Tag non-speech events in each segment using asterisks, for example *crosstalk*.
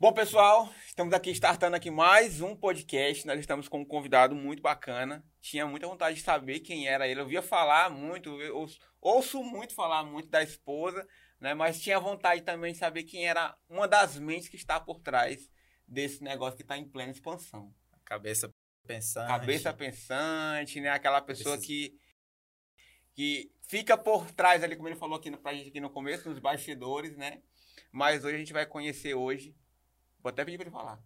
Bom, pessoal, estamos aqui startando aqui mais um podcast. Nós estamos com um convidado muito bacana. Tinha muita vontade de saber quem era ele. Eu via falar muito, eu ouço, ouço muito falar muito da esposa, né? Mas tinha vontade também de saber quem era uma das mentes que está por trás desse negócio que está em plena expansão. Cabeça pensante. Cabeça pensante, né? Aquela pessoa que que fica por trás ali, como ele falou aqui pra gente aqui no começo, nos bastidores, né? Mas hoje a gente vai conhecer hoje Vou até pedir pra ele falar.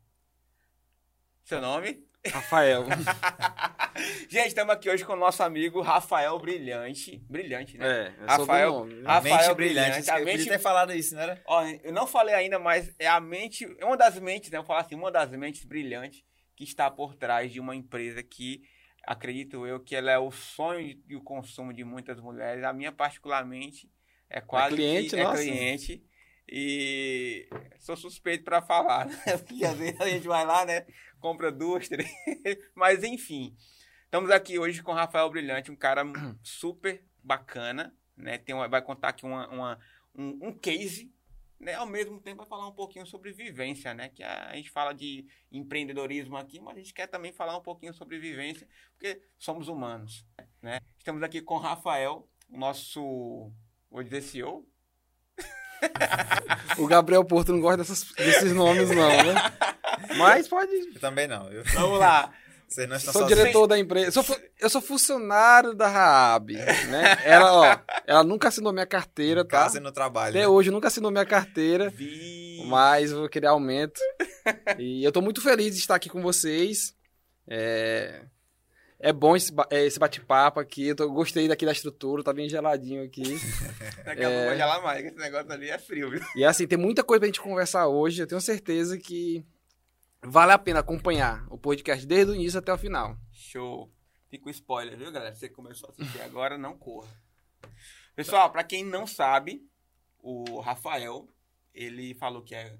Seu nome? Rafael. *laughs* Gente, estamos aqui hoje com o nosso amigo Rafael Brilhante. Brilhante, né? É, é Rafael, né? Rafael mente Brilhante. brilhante. A Eu mente, ter falado isso, não era? ó, eu não falei ainda, mas é a mente, é uma das mentes, né? Eu vou falar assim, uma das mentes brilhantes que está por trás de uma empresa que acredito eu que ela é o sonho e o consumo de muitas mulheres. A minha particularmente é quase cliente que é nossa? cliente e sou suspeito para falar, né? *laughs* Porque às vezes a gente vai lá, né, compra duas, *laughs* três, mas enfim. Estamos aqui hoje com o Rafael Brilhante, um cara *clears throat* super bacana, né? Tem uma, vai contar aqui uma, uma- um, um case, né? Ao mesmo tempo vai falar um pouquinho sobre vivência, né? Que a, gente fala de empreendedorismo aqui, mas a gente quer também falar um pouquinho sobre vivência, porque somos humanos, né? Estamos aqui com o Rafael, o nosso, vou dizer CEO, *laughs* O Gabriel Porto não gosta dessas- desses nomes, não, né? Mas pode. Eu também não. Eu, Vamos lá. vocês não estão Sou sozinhos. diretor da empresa. Sou fu- eu sou funcionário da Raab, né? Ela, ó, ela nunca assinou minha carteira, tá? Casa e no trabalho. Até né? hoje nunca assinou minha carteira, Vi... mas vou querer aumento. E eu tô muito feliz de estar aqui com vocês. É, é bom esse, é, esse bate-papo aqui. Eu tô- gostei daqui da estrutura, tá bem geladinho aqui. *laughs* Daqui a É. pouco vai gelar mais, que esse negócio ali é frio, viu? E assim, tem muita coisa pra gente conversar hoje. Eu tenho certeza que vale a pena acompanhar o podcast desde o início até o final. Show. Fica o spoiler, viu, galera? Você começou a assistir agora, não corra. Pessoal, pra quem não sabe, o Rafael, ele falou que é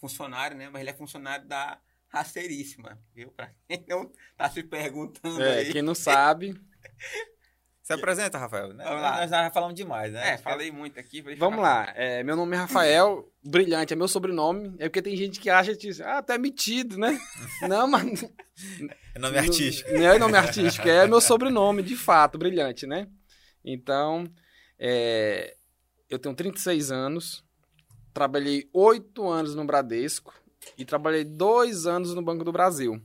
funcionário, né? Mas ele é funcionário da Rasteiríssima, viu? Pra quem não tá se perguntando É, aí. quem não sabe. *laughs* Se apresenta, Rafael. Né? Vamos lá. Nós já falamos demais, né? É, falei muito aqui. Vamos lá. É, meu nome é Rafael, brilhante, é meu sobrenome. É porque tem gente que acha que, ah, até metido, né? *laughs* Não, mas. É nome artístico. Não, não é nome artístico, é meu sobrenome, de fato, brilhante, né? Então, é, eu tenho 36 anos, trabalhei oito anos no Bradesco e trabalhei dois anos no Banco do Brasil.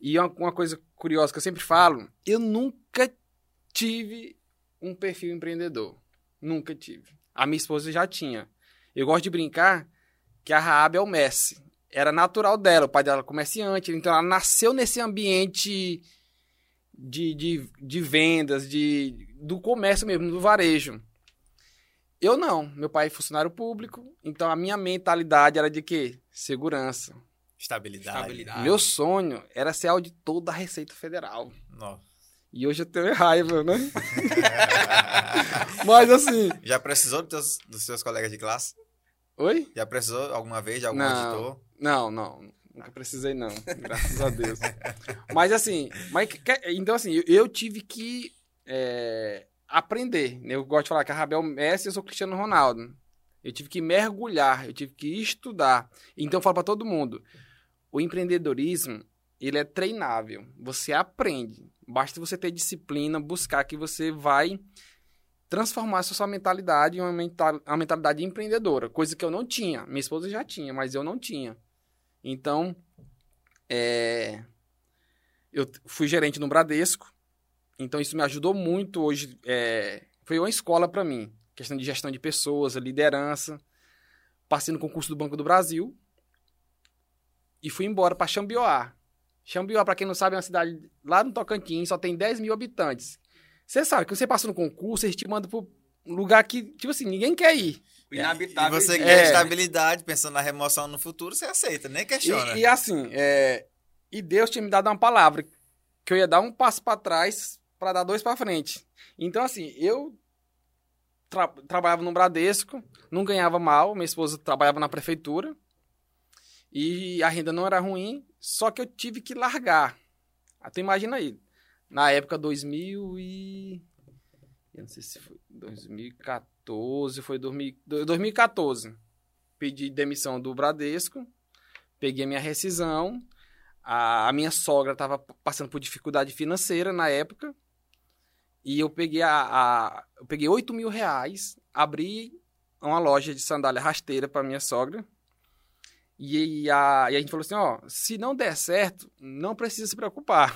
E uma, uma coisa curiosa que eu sempre falo, eu nunca tive um perfil empreendedor. Nunca tive. A minha esposa já tinha. Eu gosto de brincar que a Raab é o Messi. Era natural dela, o pai dela é comerciante, então ela nasceu nesse ambiente de, de, de vendas, de, do comércio mesmo, do varejo. Eu não, meu pai é funcionário público, então a minha mentalidade era de quê? Segurança. Estabilidade. Estabilidade. Meu sonho era ser auditor da Receita Federal. Nossa. E hoje eu tenho raiva, né? *laughs* Mas assim. Já precisou dos, teus- dos seus colegas de classe? Oi? Já precisou alguma vez de algum Não. auditor? Não, não. Nunca precisei, não. Graças a Deus. Mas assim, mas, então assim, eu, eu tive que é, aprender. né? Eu gosto de falar que a Rabel Messi eu sou Cristiano Ronaldo. Eu tive que mergulhar, eu tive que estudar. Então eu falo para todo mundo, o empreendedorismo, ele é treinável. Você aprende. Basta você ter disciplina, buscar que você vai transformar sua mentalidade em uma, uma mentalidade empreendedora, coisa que eu não tinha. Minha esposa já tinha, mas eu não tinha. Então, é, eu fui gerente no Bradesco, então isso me ajudou muito hoje. é, foi uma escola para mim, questão de gestão de pessoas, liderança. Passei no concurso do Banco do Brasil e fui embora para Xambioá. Xambioá, para quem não sabe, é uma cidade lá no Tocantins, só tem 10 mil habitantes. Você sabe que você passa no concurso, eles te mandam para um lugar que, tipo assim, ninguém quer ir. O E inabitável. você quer É. estabilidade, pensando na remoção no futuro, você aceita, nem questiona. E, e assim, é, e Deus tinha me dado uma palavra que eu ia dar um passo para trás para dar dois para frente. Então assim, eu tra- trabalhava no Bradesco, não ganhava mal, minha esposa trabalhava na prefeitura e a renda não era ruim, só que eu tive que largar. Até imagina aí, na época 2000 e eu não sei se foi 2014, foi 2000 2014. pedi demissão do Bradesco, peguei minha rescisão. A, a minha sogra estava passando por dificuldade financeira na época. E eu peguei a, a eu peguei 8 mil reais, abri uma loja de sandália rasteira para minha sogra. E, e, a, e a gente falou assim, ó, se não der certo, não precisa se preocupar.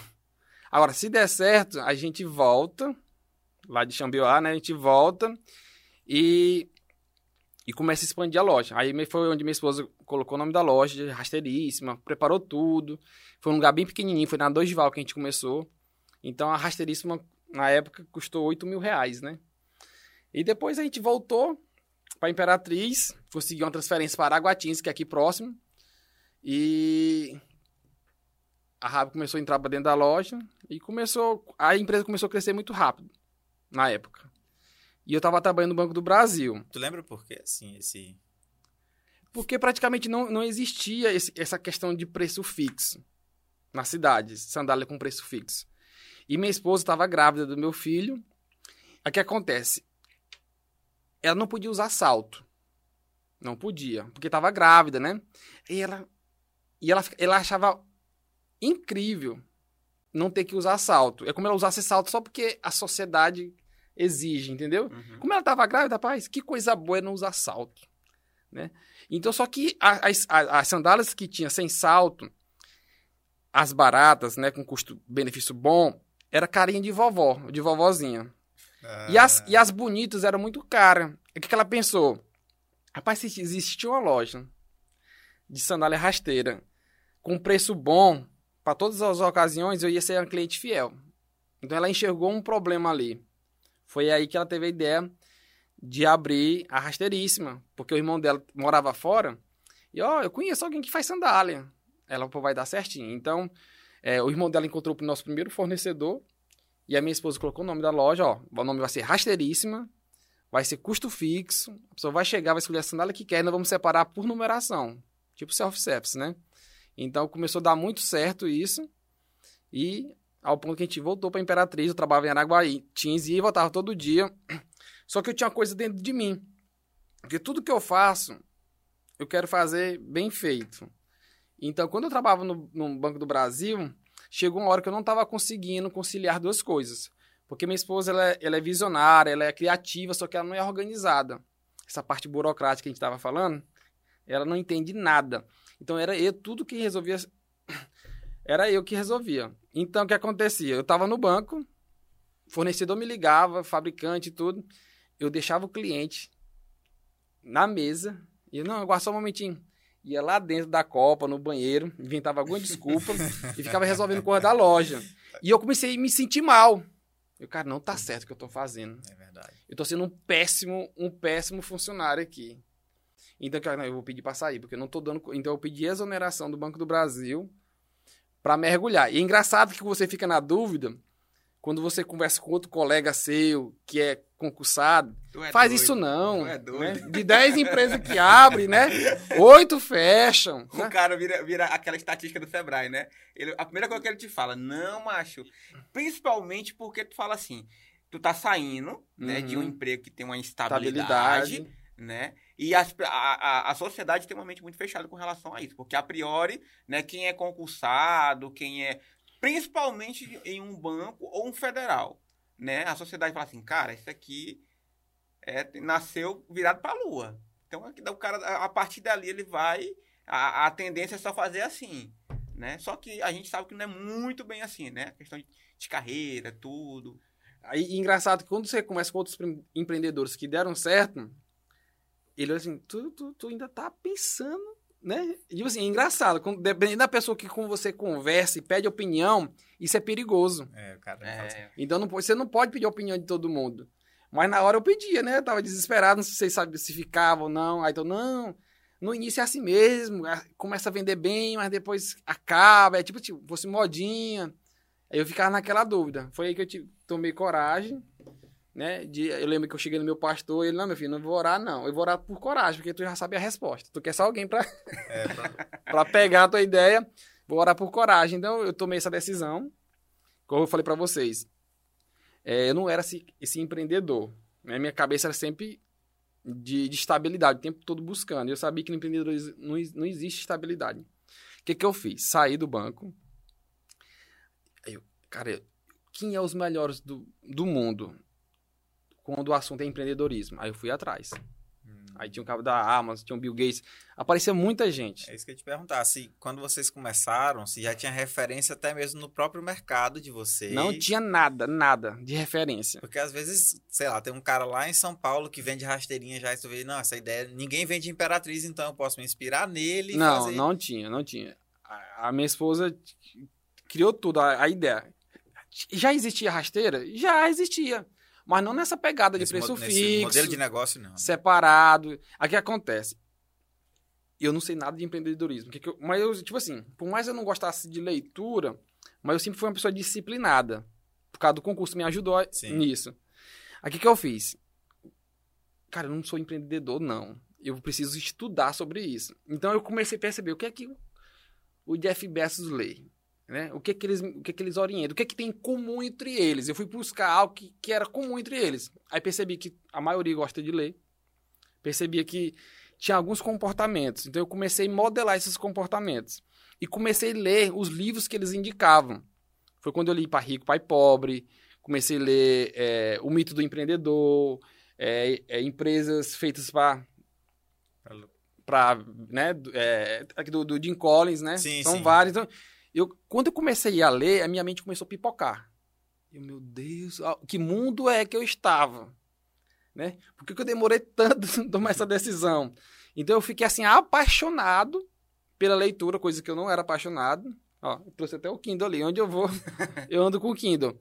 Agora, se der certo, a gente volta, lá de Xambioá, né? A gente volta e, e começa a expandir a loja. Aí foi onde minha esposa colocou o nome da loja, rasteiríssima, preparou tudo. Foi um lugar bem pequenininho, foi na Dois Val que a gente começou. Então a rasteiríssima, na época, custou 8 mil reais, né? E depois a gente voltou para Imperatriz, conseguiu uma transferência para Araguatins, que é aqui próximo. E a Rabo começou a entrar para dentro da loja e começou, a empresa começou a crescer muito rápido na época. E eu estava trabalhando no Banco do Brasil. Tu lembra por que assim esse Porque praticamente não, não existia esse, essa questão de preço fixo na cidade, sandália com preço fixo. E minha esposa estava grávida do meu filho. O que acontece? Ela não podia usar salto. Não podia, porque estava grávida, né? E ela e ela, ela achava incrível não ter que usar salto. É como ela usasse salto só porque a sociedade exige, entendeu? Uhum. Como ela estava grávida, rapaz, que coisa boa é não usar salto, né? Então, só que as, a- as sandálias que tinha sem salto, as baratas, né, com custo-benefício bom, era carinha de vovó, de vovozinha. E, as, Ah. e as bonitas eram muito caras. O que, que ela pensou? Rapaz, se existia uma loja de sandália rasteira com preço bom para todas as ocasiões, eu ia ser uma cliente fiel. Então ela enxergou um problema ali. Foi aí que ela teve a ideia de abrir a rasteiríssima, porque o irmão dela morava fora. E ó, eu conheço alguém que faz sandália. Ela pô, vai dar certinho. Então, é, o irmão dela encontrou o nosso primeiro fornecedor e a minha esposa colocou o nome da loja, ó. O nome vai ser Rasteiríssima, vai ser custo fixo. A pessoa vai chegar, vai escolher a sandália que quer nós vamos separar por numeração. Tipo self-service, né? Então começou a dar muito certo isso. E ao ponto que a gente voltou para Imperatriz, eu trabalhava em Araguatins e voltava todo dia. *clears throat* Só que eu tinha uma coisa dentro de mim. Porque tudo que eu faço, eu quero fazer bem feito. Então, quando eu trabalhava no, no Banco do Brasil, chegou uma hora que eu não estava conseguindo conciliar duas coisas. Porque minha esposa ela é, ela é visionária, ela é criativa, só que ela não é organizada. Essa parte burocrática que a gente estava falando, ela não entende nada. Então era eu tudo que resolvia. *coughs* Era eu que resolvia. Então o que acontecia? Eu estava no banco, fornecedor me ligava, fabricante e tudo. Eu deixava o cliente na mesa. E eu, não, aguarda só um momentinho. Ia lá dentro da copa, no banheiro, inventava alguma desculpa e ficava resolvendo coisa da loja. E eu comecei a me sentir mal. Eu, cara, não tá certo o que eu tô fazendo. É verdade. Eu tô sendo um péssimo, um péssimo funcionário aqui. Então, cara, não, eu vou pedir pra sair, porque eu não tô dando. Então, eu pedi exoneração do Banco do Brasil pra mergulhar. E é engraçado que você fica na dúvida quando você conversa com outro colega seu que é concursado. É Faz doido. isso não. É doido. né? De 10 empresas que abrem, né? Oito fecham. O né? cara vira, vira aquela estatística do Sebrae, né? Ele, a primeira coisa que ele te fala, não, macho. Principalmente porque tu fala assim, tu tá saindo, né, de um Uhum. emprego que tem uma instabilidade, Estabilidade. né? E as- a, a, a sociedade tem uma mente muito fechada com relação a isso. Porque, a priori, né, quem é concursado, quem é. Principalmente em um banco ou um federal, né? A sociedade fala assim, cara, isso aqui é, nasceu virado pra lua. Então, o cara, a- a partir dali, ele vai. A, a tendência é só fazer assim, né? Só que a gente sabe que não é muito bem assim, né? A questão de, de carreira, tudo. Aí, engraçado que quando você começa com outros pre- empreendedores que deram certo, ele olha assim, tu, tu, tu ainda tá pensando, né? E tipo assim, é engraçado, quando, dependendo da pessoa que com você conversa e pede opinião, isso é perigoso. É, o cara. É, Então não, você não pode pedir opinião de todo mundo. Mas na hora eu pedia, né? Eu tava desesperado, não sei se vocês sabiam se ficava ou não. Aí então, não, no início é assim mesmo, começa a vender bem, mas depois acaba, é tipo, tipo fosse modinha. Aí eu ficava naquela dúvida. Foi aí que eu tive- tomei coragem, né? De, eu lembro que eu cheguei no meu pastor, ele, não, meu filho, não vou orar, não. Eu vou orar por coragem, porque tu já sabe a resposta. Tu quer só alguém pra, É, *laughs* pra- pegar a tua ideia, vou orar por coragem. Então eu tomei essa decisão, como eu falei pra vocês. É, eu não era esse, esse empreendedor. Né? Minha cabeça era sempre de, de estabilidade, o tempo todo buscando. Eu sabia que no empreendedorismo não, não existe estabilidade. O que, que eu fiz? Saí do banco. Eu, cara, quem é os melhores do, do mundo quando o assunto é empreendedorismo? Aí eu fui atrás. Aí tinha o cabo da Amazon, tinha o Bill Gates. Aparecia muita gente. É isso que eu ia te perguntar. Se quando vocês começaram, se já tinha referência até mesmo no próprio mercado de vocês. Não tinha nada, nada de referência. Porque às vezes, sei lá, tem um cara lá em São Paulo que vende rasteirinha já e tu vê, não, essa ideia, ninguém vende Imperatriz, então eu posso me inspirar nele Não, fazer. não tinha, não tinha. A, a minha esposa criou tudo, a, a ideia. Já existia rasteira? Já existia. Mas não nessa pegada de Nesse preço mo- nesse fixo, modelo de negócio, não. separado. Aí o que acontece? Eu não sei nada de empreendedorismo. Que que eu- mas eu, tipo assim, por mais eu não gostasse de leitura, mas eu sempre fui uma pessoa disciplinada. Por causa do concurso, me ajudou Sim. nisso. Aí o que, que eu fiz? Cara, eu não sou empreendedor, não. Eu preciso estudar sobre isso. Então eu comecei a perceber o que é que o Jeff Bezos lê. Né? O que é que eles, o que é que eles orientam? O que é que tem em comum entre eles? Eu fui buscar algo que, que era comum entre eles. Aí percebi que a maioria gosta de ler. Percebia que tinha alguns comportamentos. Então eu comecei a modelar esses comportamentos. E comecei a ler os livros que eles indicavam. Foi quando eu li Pai Rico, Pai Pobre. Comecei a ler é, O Mito do Empreendedor. é, é, empresas feitas para para né é, aqui do, do Jim Collins né Sim, são sim. vários então, eu quando eu comecei a ler a minha mente começou a pipocar. Eu, meu Deus que mundo é que eu estava né? Por que, que eu demorei tanto *laughs* a tomar essa decisão? Então eu fiquei assim apaixonado pela leitura coisa que eu não era apaixonado. Ó eu trouxe até o Kindle ali onde eu vou *laughs* eu ando com o Kindle.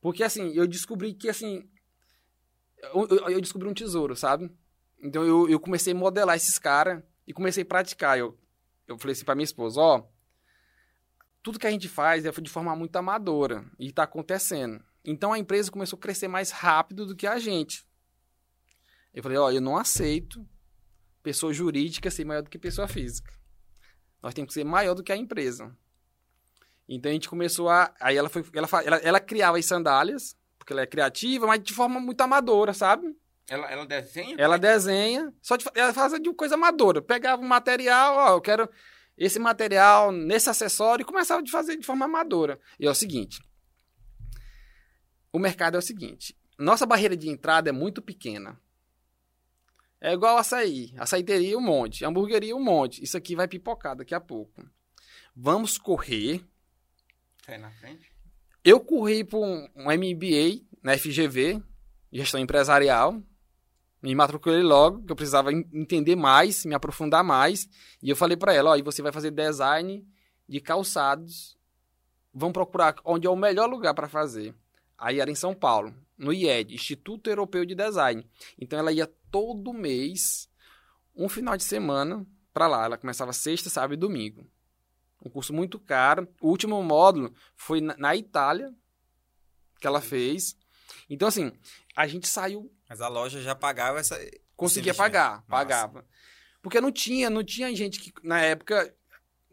Porque assim eu descobri que assim eu, eu- eu descobri um tesouro sabe? Então eu, eu comecei a modelar esses caras e comecei a praticar. Eu, eu falei assim pra minha esposa, ó, tudo que a gente faz é de forma muito amadora e tá acontecendo. Então a empresa começou a crescer mais rápido do que a gente. Eu falei, ó, eu não aceito pessoa jurídica ser maior do que pessoa física. Nós temos que ser maior do que a empresa. Então a gente começou a. Aí ela foi. Ela, ela, ela criava as sandálias, porque ela é criativa, mas de forma muito amadora, sabe? Ela, ela desenha? Ela desenha, só de, ela faz de coisa amadora. Pegava um material, ó, eu quero esse material nesse acessório e começava a fazer de forma amadora. E é o seguinte: o mercado é o seguinte, nossa barreira de entrada é muito pequena. É igual açaí. Açaí teria um monte, hamburgueria um monte. Isso aqui vai pipocar daqui a pouco. Vamos correr. Sai na frente. Eu corri para um, um MBA na FGV, gestão empresarial. Me matriculei logo, que eu precisava en- entender mais, me aprofundar mais. E eu falei para ela, ó, e você vai fazer design de calçados. Vamos procurar onde é o melhor lugar para fazer. Aí era em São Paulo, no IED, Instituto Europeu de Design. Então ela ia todo mês, um final de semana, para lá. Ela começava sexta, sábado e domingo. Um curso muito caro. O último módulo foi na, na Itália que ela fez. Então, assim, a gente saiu, Mas a loja já pagava essa. conseguia pagar, Massa. pagava. Porque não tinha, não tinha gente que, na época,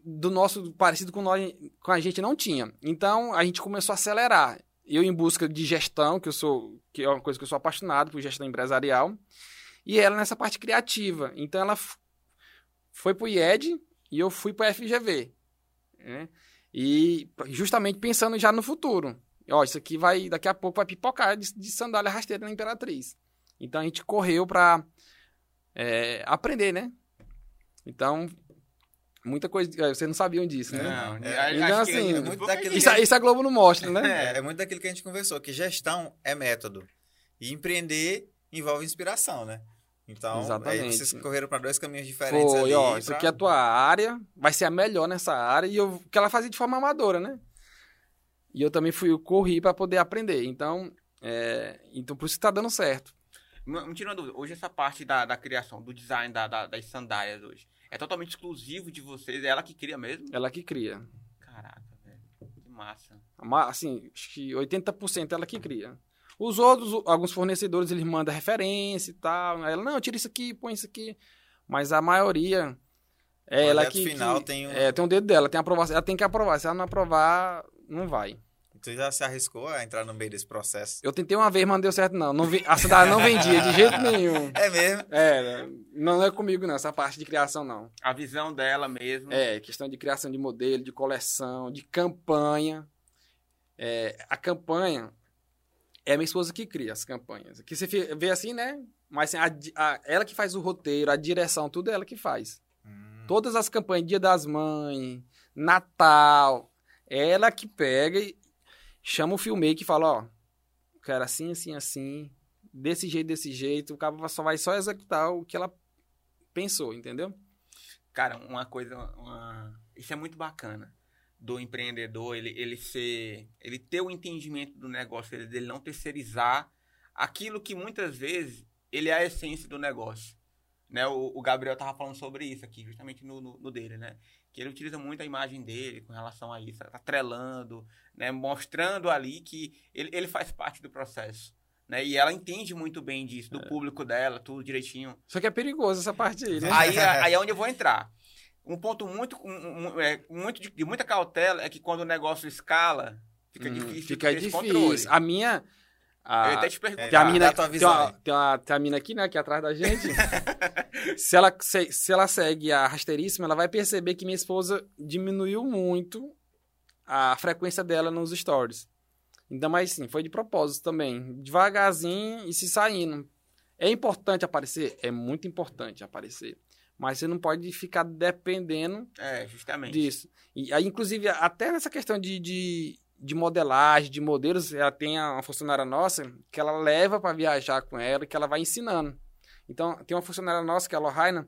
do nosso, parecido com, nós, com a gente, não tinha. Então, a gente começou a acelerar. Eu em busca de gestão, que eu sou, que é uma coisa que eu sou apaixonado por gestão empresarial, e ela nessa parte criativa. Então, ela foi pro IED e eu fui pro FGV. né? E justamente pensando já no futuro. Ó, isso aqui vai, daqui a pouco vai pipocar de, de sandália rasteira na Imperatriz. Então a gente correu pra é, aprender, né? Então, muita coisa. é, Vocês não sabiam disso, né? Não, É, então, assim, é muito pouca daquele- gente. Isso, isso a Globo não mostra, né? É, é muito daquilo que a gente conversou, que gestão é método. E empreender envolve inspiração, né? Então, Exatamente. aí vocês correram para dois caminhos diferentes Foi, ali. ó, isso pra- aqui é a tua área, vai ser a melhor nessa área, e eu, que ela fazia de forma amadora, né? E eu também fui, eu corri pra poder aprender. Então, é, então por isso que tá dando certo. Me tira uma dúvida. Hoje essa parte da, da criação, do design da, da- das sandálias hoje, é totalmente exclusivo de vocês? É ela que cria mesmo? Ela que cria. Caraca, velho. Que massa. Ma- Assim, acho que 80% ela que cria. Os outros, alguns fornecedores, eles mandam referência e tal. Aí ela, não, tira isso aqui, põe isso aqui. Mas a maioria é O ela que. final que- tem um- É, tem um dedo dela, tem aprovação. Ela tem que aprovar. Se ela não aprovar, não vai. Tu já se arriscou a entrar no meio desse processo? Eu tentei uma vez, mas não deu certo, não. não vi- a cidade não vendia de jeito *laughs* nenhum. É mesmo? É, não é comigo, não, essa parte de criação, não. A visão dela mesmo. É, questão de criação de modelo, de coleção, de campanha. É, a campanha é a minha esposa que cria as campanhas. Que você vê assim, né? Mas assim, a a- ela que faz o roteiro, a direção, tudo é ela que faz. Hum. Todas as campanhas, Dia das Mães, Natal, ela que pega e chama o filmmaker e fala, ó, quero assim, assim, assim, desse jeito, desse jeito, o cara só vai só executar o que ela pensou, entendeu? Cara, uma coisa, uma- isso é muito bacana do empreendedor, ele, ele ser, ele ter o entendimento do negócio, ele, dele não terceirizar aquilo que muitas vezes ele é a essência do negócio. Né? O, o Gabriel tava falando sobre isso aqui, justamente no, no, no dele, né? Que ele utiliza muito a imagem dele com relação a isso, atrelando, né? mostrando ali que ele, ele faz parte do processo. Né? E ela entende muito bem disso, do público dela, tudo direitinho. Só que é perigoso essa parte aí, né? Aí, *laughs* aí é onde eu vou entrar. Um ponto muito, um- é, muito de, de muita cautela é que quando o negócio escala, fica Hum, difícil Fica esse controle. difícil. A minha. Eu A, ia até te perguntar. tem, a dá- mina, tem, uma, tem, uma, tem a mina aqui, né, aqui atrás da gente. *laughs* se, ela, se, se ela segue a rasteiríssima, ela vai perceber que minha esposa diminuiu muito a frequência dela nos stories. Então, mas sim, foi de propósito também. Devagarzinho e se saindo. É importante aparecer? É muito importante aparecer. Mas você não pode ficar dependendo É, justamente. disso. E aí, inclusive, até nessa questão de, de, de modelagem, de modelos, ela tem uma funcionária nossa que ela leva para viajar com ela, que ela vai ensinando. Então, tem uma funcionária nossa, que é a Lohaina,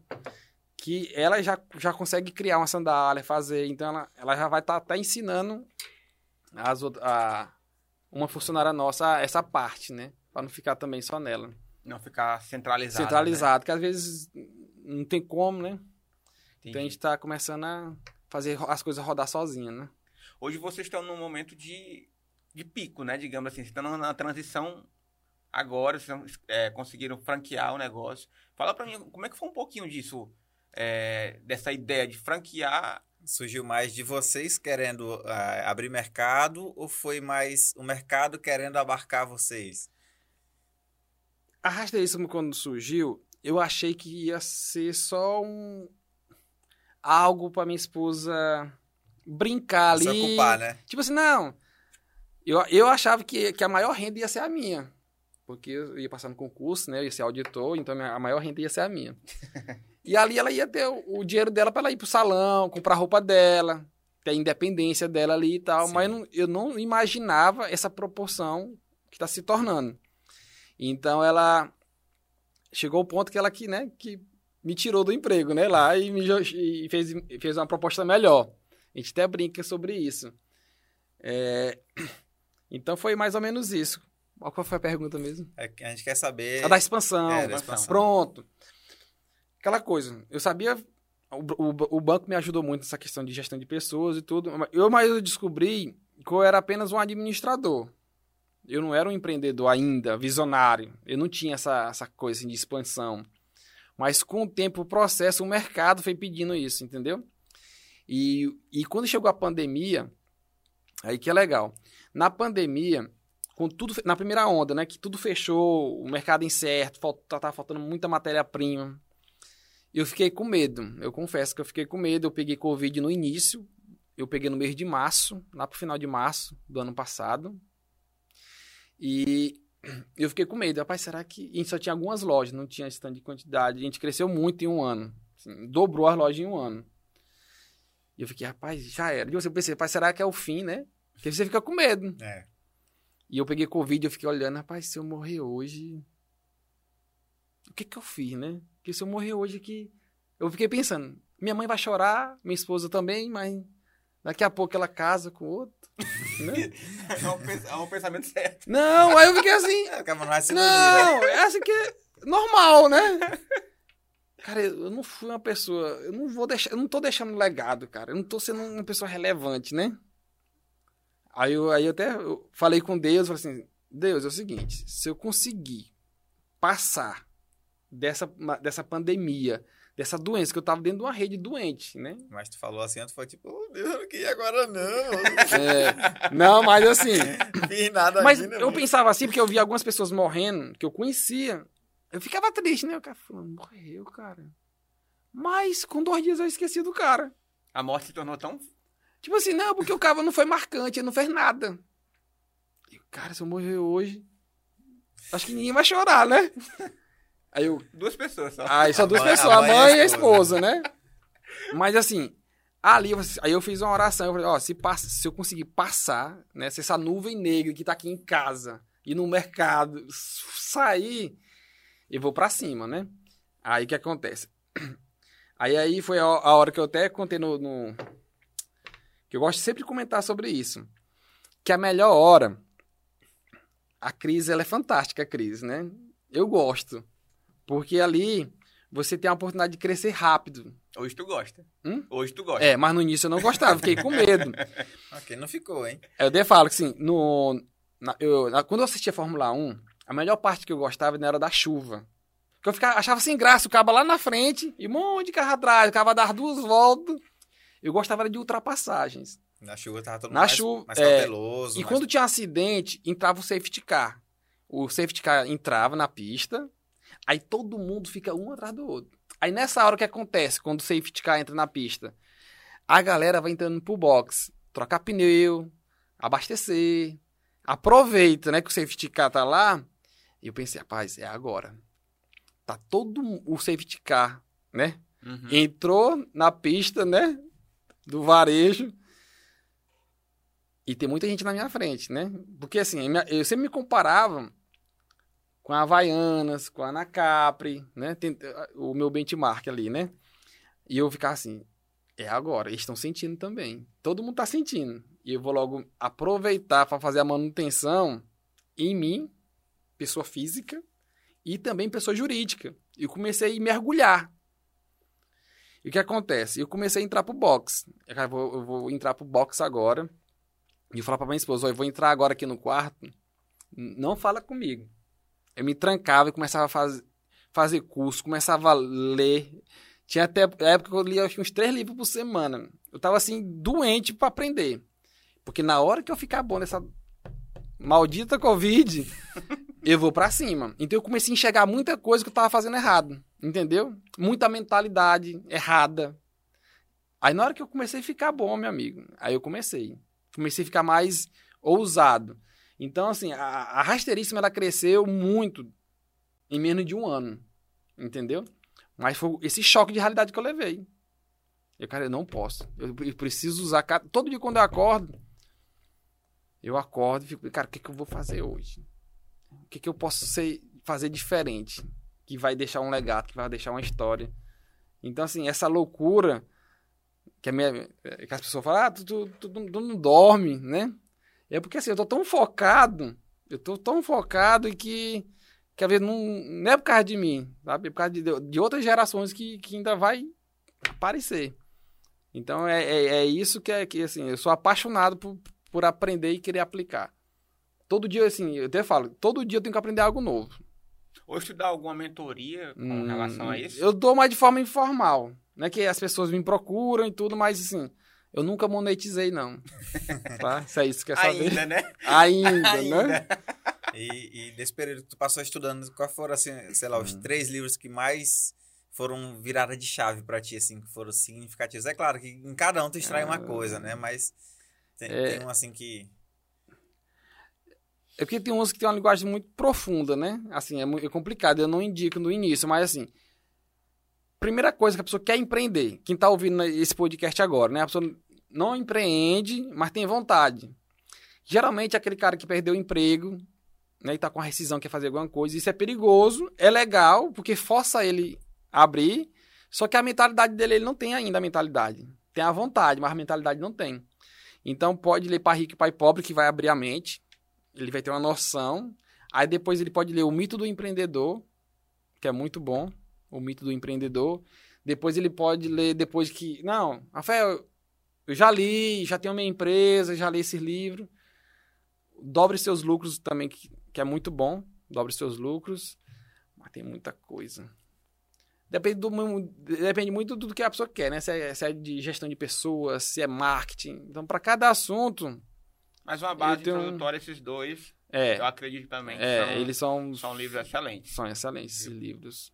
que ela já, já consegue criar uma sandália, fazer. Então, ela, ela já vai estar até ensinando as, a, uma funcionária nossa essa parte, né? Para não ficar também só nela. Não ficar centralizado. Centralizado, que às vezes não tem como, né? né? Então a Entendi. gente tá começando a fazer as coisas rodar sozinha, né? Hoje vocês estão num momento de, de pico, né? Digamos assim, vocês estão na transição agora, vocês é, conseguiram franquear o negócio. Fala pra mim, como é que foi um pouquinho disso, é, dessa ideia de franquear Surgiu mais de vocês querendo ah, abrir mercado ou foi mais o mercado querendo abarcar vocês? A rasteiríssimo quando surgiu, eu achei que ia ser só um algo pra minha esposa brincar ali. Se ocupar, né? Tipo assim, não. Eu, eu achava que, que a maior renda ia ser a minha. Porque eu ia passar no concurso, né? Eu ia ser auditor, então a maior renda ia ser a minha. *laughs* e ali ela ia ter o, o dinheiro dela pra ela ir pro salão, comprar roupa dela, ter a independência dela ali e tal. Sim. Mas eu não, eu não imaginava essa proporção que tá se tornando. Então ela chegou ao ponto que ela que, né, que me tirou do emprego, né, lá e me e fez, fez uma proposta melhor. A gente até brinca sobre isso. É, *clears throat* Então foi mais ou menos isso. Qual foi a pergunta mesmo? É A gente quer saber. A da expansão. É, da expansão. Pronto. Aquela coisa. Eu sabia. O, o, o banco me ajudou muito nessa questão de gestão de pessoas e tudo. Eu, mas eu descobri que eu era apenas um administrador. Eu não era um empreendedor ainda, visionário. Eu não tinha essa, essa coisa assim, de expansão. Mas com o tempo, o processo, o mercado foi pedindo isso, entendeu? E, e quando chegou a pandemia, aí que é legal. Na pandemia, com tudo na primeira onda, né, que tudo fechou, o mercado incerto, falta, tava faltando muita matéria-prima. Eu fiquei com medo. Eu confesso que eu fiquei com medo. Eu peguei Covid no início. Eu peguei no mês de março, lá pro final de março do ano passado. E eu fiquei com medo. Rapaz, será que. E só tinha algumas lojas, não tinha tanto de quantidade. A gente cresceu muito em um ano. Assim, dobrou as lojas em um ano. E eu fiquei, rapaz, já era. E eu pensei, rapaz, será que é o fim, né? Porque você fica com medo. É. E eu peguei Covid, eu fiquei olhando, rapaz, se eu morrer hoje. O que que eu fiz, né? Porque se eu morrer hoje aqui. Eu fiquei pensando, minha mãe vai chorar, minha esposa também, mas daqui a pouco ela casa com outro. *laughs* Né? É um, é pensamento certo. Não, aí eu fiquei assim. *laughs* Não, é assim que é normal, né? Cara, eu não fui uma pessoa. Eu não vou deixar. Eu não tô deixando legado, cara. Eu não tô sendo uma pessoa relevante, né? Aí eu, aí eu até eu falei com Deus, falei assim, Deus, é o seguinte, se eu conseguir passar dessa, dessa pandemia dessa doença, que eu tava dentro de uma rede doente, né? Mas tu falou assim, tu foi tipo, oh, Deus, eu não queria agora não. *laughs* É, não, mas assim. Fiz nada Mas ainda, eu mano. pensava assim, porque eu via algumas pessoas morrendo, que eu conhecia. Eu ficava triste, né? O cara falando, morreu, cara. Mas com dois dias eu esqueci do cara. A morte se tornou tão. Tipo assim, não, porque o cara não foi marcante, ele não fez nada. E, cara, se eu morrer hoje, acho que ninguém vai chorar, né? *laughs* Aí eu, Duas pessoas só. Aí só duas a pessoas, a mãe e a mãe e a esposa. esposa, né? Mas assim, ali, eu- aí eu fiz uma oração, eu falei, ó, se, passa, se eu conseguir passar, né, se essa nuvem negra que tá aqui em casa e no mercado sair, eu vou pra cima, né? Aí o que acontece? *clears throat* Aí aí foi a, a hora que eu até contei no, no- que eu gosto sempre de comentar sobre isso, que a melhor hora a crise ela é fantástica, a crise, né? Eu gosto. Porque ali você tem a oportunidade de crescer rápido. Hoje tu gosta. Hum? Hoje tu gosta. É, mas no início eu não gostava, fiquei com medo. *laughs* Ok, não ficou, hein? Eu até falo que assim, no, na- eu, na- quando eu assistia Fórmula 1, a melhor parte que eu gostava era da chuva. Porque eu ficava, achava sem graça, o cabo lá na frente e um monte de carro atrás, o cabo dar duas voltas. Eu gostava de ultrapassagens. Na chuva tava todo mundo mais, chuva, mais é, cauteloso. E mais- quando tinha acidente, entrava o safety car. O safety car entrava na pista, aí todo mundo fica um atrás do outro. Aí nessa hora o que acontece quando o safety car entra na pista? A galera vai entrando pro box, trocar pneu, abastecer, aproveita, né, que o safety car tá lá. E eu pensei, rapaz, é agora. Tá todo o safety car, né? Uhum. entrou na pista, né? Do varejo. E tem muita gente na minha frente, né? Porque assim, eu sempre me comparava com a Havaianas, com a Anacapri, né? Tem- o meu benchmark ali, né? E eu ficava assim, é agora, eles estão sentindo também. Todo mundo tá sentindo. E eu vou logo aproveitar para fazer a manutenção em mim, pessoa física, e também pessoa jurídica. E comecei a mergulhar. E o que acontece? Eu comecei a entrar pro box. Eu vou, eu vou entrar pro box agora. E falar pra minha esposa, "Ó, eu vou entrar agora aqui no quarto. Não fala comigo. Eu me trancava e começava a faz, fazer curso, começava a ler. Tinha até época que eu lia uns três livros por semana. Eu tava assim, doente pra aprender. Porque na hora que eu ficar bom nessa maldita Covid, eu vou pra cima. Então eu comecei a enxergar muita coisa que eu tava fazendo errado. Entendeu? Muita mentalidade errada. Aí na hora que eu comecei a ficar bom, meu amigo, aí eu comecei. Comecei a ficar mais ousado. Então, assim, a, a rasteiríssima ela cresceu muito em menos de um ano. Entendeu? Mas foi esse choque de realidade que eu levei. Eu, cara, eu não posso. Eu, eu preciso usar. Todo dia quando eu acordo, eu acordo e fico, cara, o que, que eu vou fazer hoje? O que, que eu posso ser, fazer diferente? Que vai deixar um legado, que vai deixar uma história. Então, assim, essa loucura que, minha, que as pessoas falam, ah, tu, tu, tu, tu não dorme, né? É porque assim, eu tô tão focado, eu tô tão focado que, que às vezes não, não é por causa de mim, sabe? É por causa de, de outras gerações que, que ainda vai aparecer. Então é, é, é isso que é que assim, eu sou apaixonado por, por aprender e querer aplicar. Todo dia, assim, eu até falo, todo dia eu tenho que aprender algo novo. Hoje tu dá alguma mentoria com Hum, relação a isso? Eu dou mais de forma informal, né? Que as pessoas me procuram e tudo, mas assim, eu nunca monetizei, não. *laughs* tá? Se é isso que quer saber. Ainda, né? Ainda, Ainda. né? E, e nesse período que tu passou estudando, quais foram, assim, sei lá, Hum. os três livros que mais foram virada de chave pra ti, assim, que foram significativos? É claro que em cada um tu extrai uma coisa, né? Mas tem, É. tem um, assim, que... É porque tem uns que tem uma linguagem muito profunda, né? Assim, é, muito, é complicado, eu não indico no início, mas assim. Primeira coisa que a pessoa quer empreender, quem tá ouvindo esse podcast agora, né? A pessoa não empreende, mas tem vontade. Geralmente é aquele cara que perdeu o emprego, né? E tá com a rescisão, quer fazer alguma coisa. Isso é perigoso, é legal, porque força ele a abrir, só que a mentalidade dele, ele não tem ainda a mentalidade. Tem a vontade, mas a mentalidade não tem. Então pode ler Pai Rico e Pai Pobre, que vai abrir a mente ele vai ter uma noção. Aí depois ele pode ler o mito do empreendedor, que é muito bom, o mito do empreendedor. Depois ele pode ler depois que, não, Rafael, eu já li, já tenho minha empresa, já li esse livro. Dobre seus lucros também, que, que é muito bom. Dobre seus lucros. Mas tem muita coisa. Depende, do, depende muito do que a pessoa quer, né? Se é, se é de gestão de pessoas, se é marketing. Então, para cada assunto. Mas uma base tenho introdutória, esses dois, É, eu acredito também é são, eles são, são livros excelentes. são excelentes esses livros.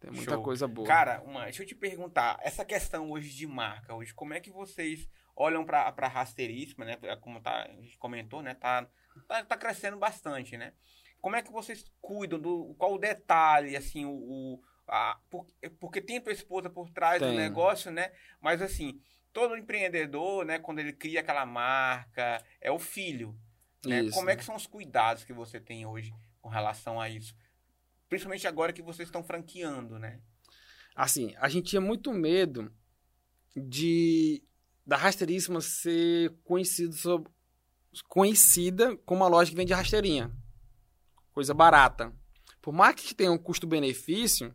Tem muita Show. coisa boa. Cara, uma, deixa eu te perguntar, essa questão hoje de marca, hoje, como é que vocês olham pra, pra rasteiríssima, né? Como tá, a gente comentou, né? Tá, tá, tá crescendo bastante, né? Como é que vocês cuidam do. Qual o detalhe, assim, o. o- a, por- porque tem a tua esposa por trás do Tem. negócio, né? Mas assim, todo empreendedor, né, quando ele cria aquela marca, é o filho. né? Isso. Como é que são os cuidados que você tem hoje com relação a isso? Principalmente agora que vocês estão franqueando, né? Assim, a gente tinha muito medo de da rasteiríssima ser conhecido sob- conhecida como uma loja que vende rasteirinha. Coisa barata. Por mais que tenha um custo-benefício,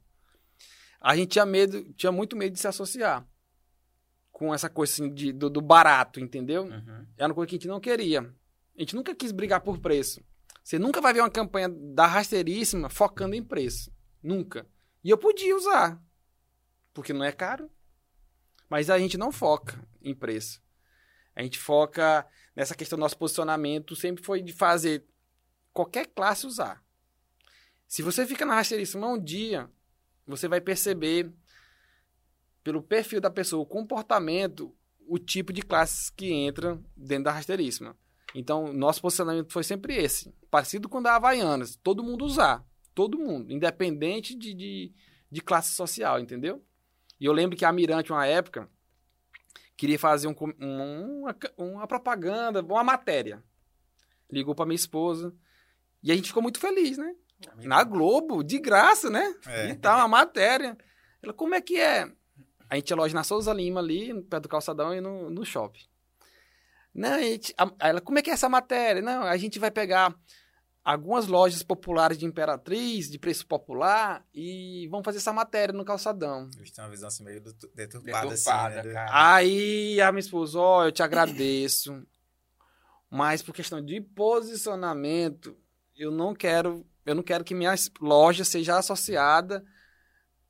a gente tinha medo, tinha muito medo de se associar com essa coisa assim de, do, do barato, entendeu? Uhum. Era uma coisa que a gente não queria. A gente nunca quis brigar por preço. Você nunca vai ver uma campanha da rasteiríssima focando em preço. Nunca. E eu podia usar. Porque não é caro. Mas a gente não foca em preço. A gente foca nessa questão do nosso posicionamento. Sempre foi de fazer qualquer classe usar. Se você fica na rasteiríssima um dia, você vai perceber pelo perfil da pessoa, o comportamento, o tipo de classes que entra dentro da rasteiríssima. Então, nosso posicionamento foi sempre esse. Parecido com o da Havaianas. Todo mundo usar. Todo mundo. Independente de, de, de classe social, entendeu? E eu lembro que a Mirante, uma época, queria fazer um um- uma, uma propaganda, uma matéria. Ligou para minha esposa. E a gente ficou muito feliz, né? Na Globo, de graça, né? É. E tal, uma matéria. Ela, como é que é? A gente loja na Souza Lima ali, perto do calçadão e no, no shopping. Não, a gente, a- ela, como é que é essa matéria? Não, a gente vai pegar algumas lojas populares de Imperatriz, de preço popular, e vamos fazer essa matéria no calçadão. Eles têm uma visão assim meio detu- deturpada, assim, Deturpada, né? cara. Aí a minha esposa, ó, eu te agradeço, mas por questão de posicionamento, eu não quero, eu não quero que minha loja seja associada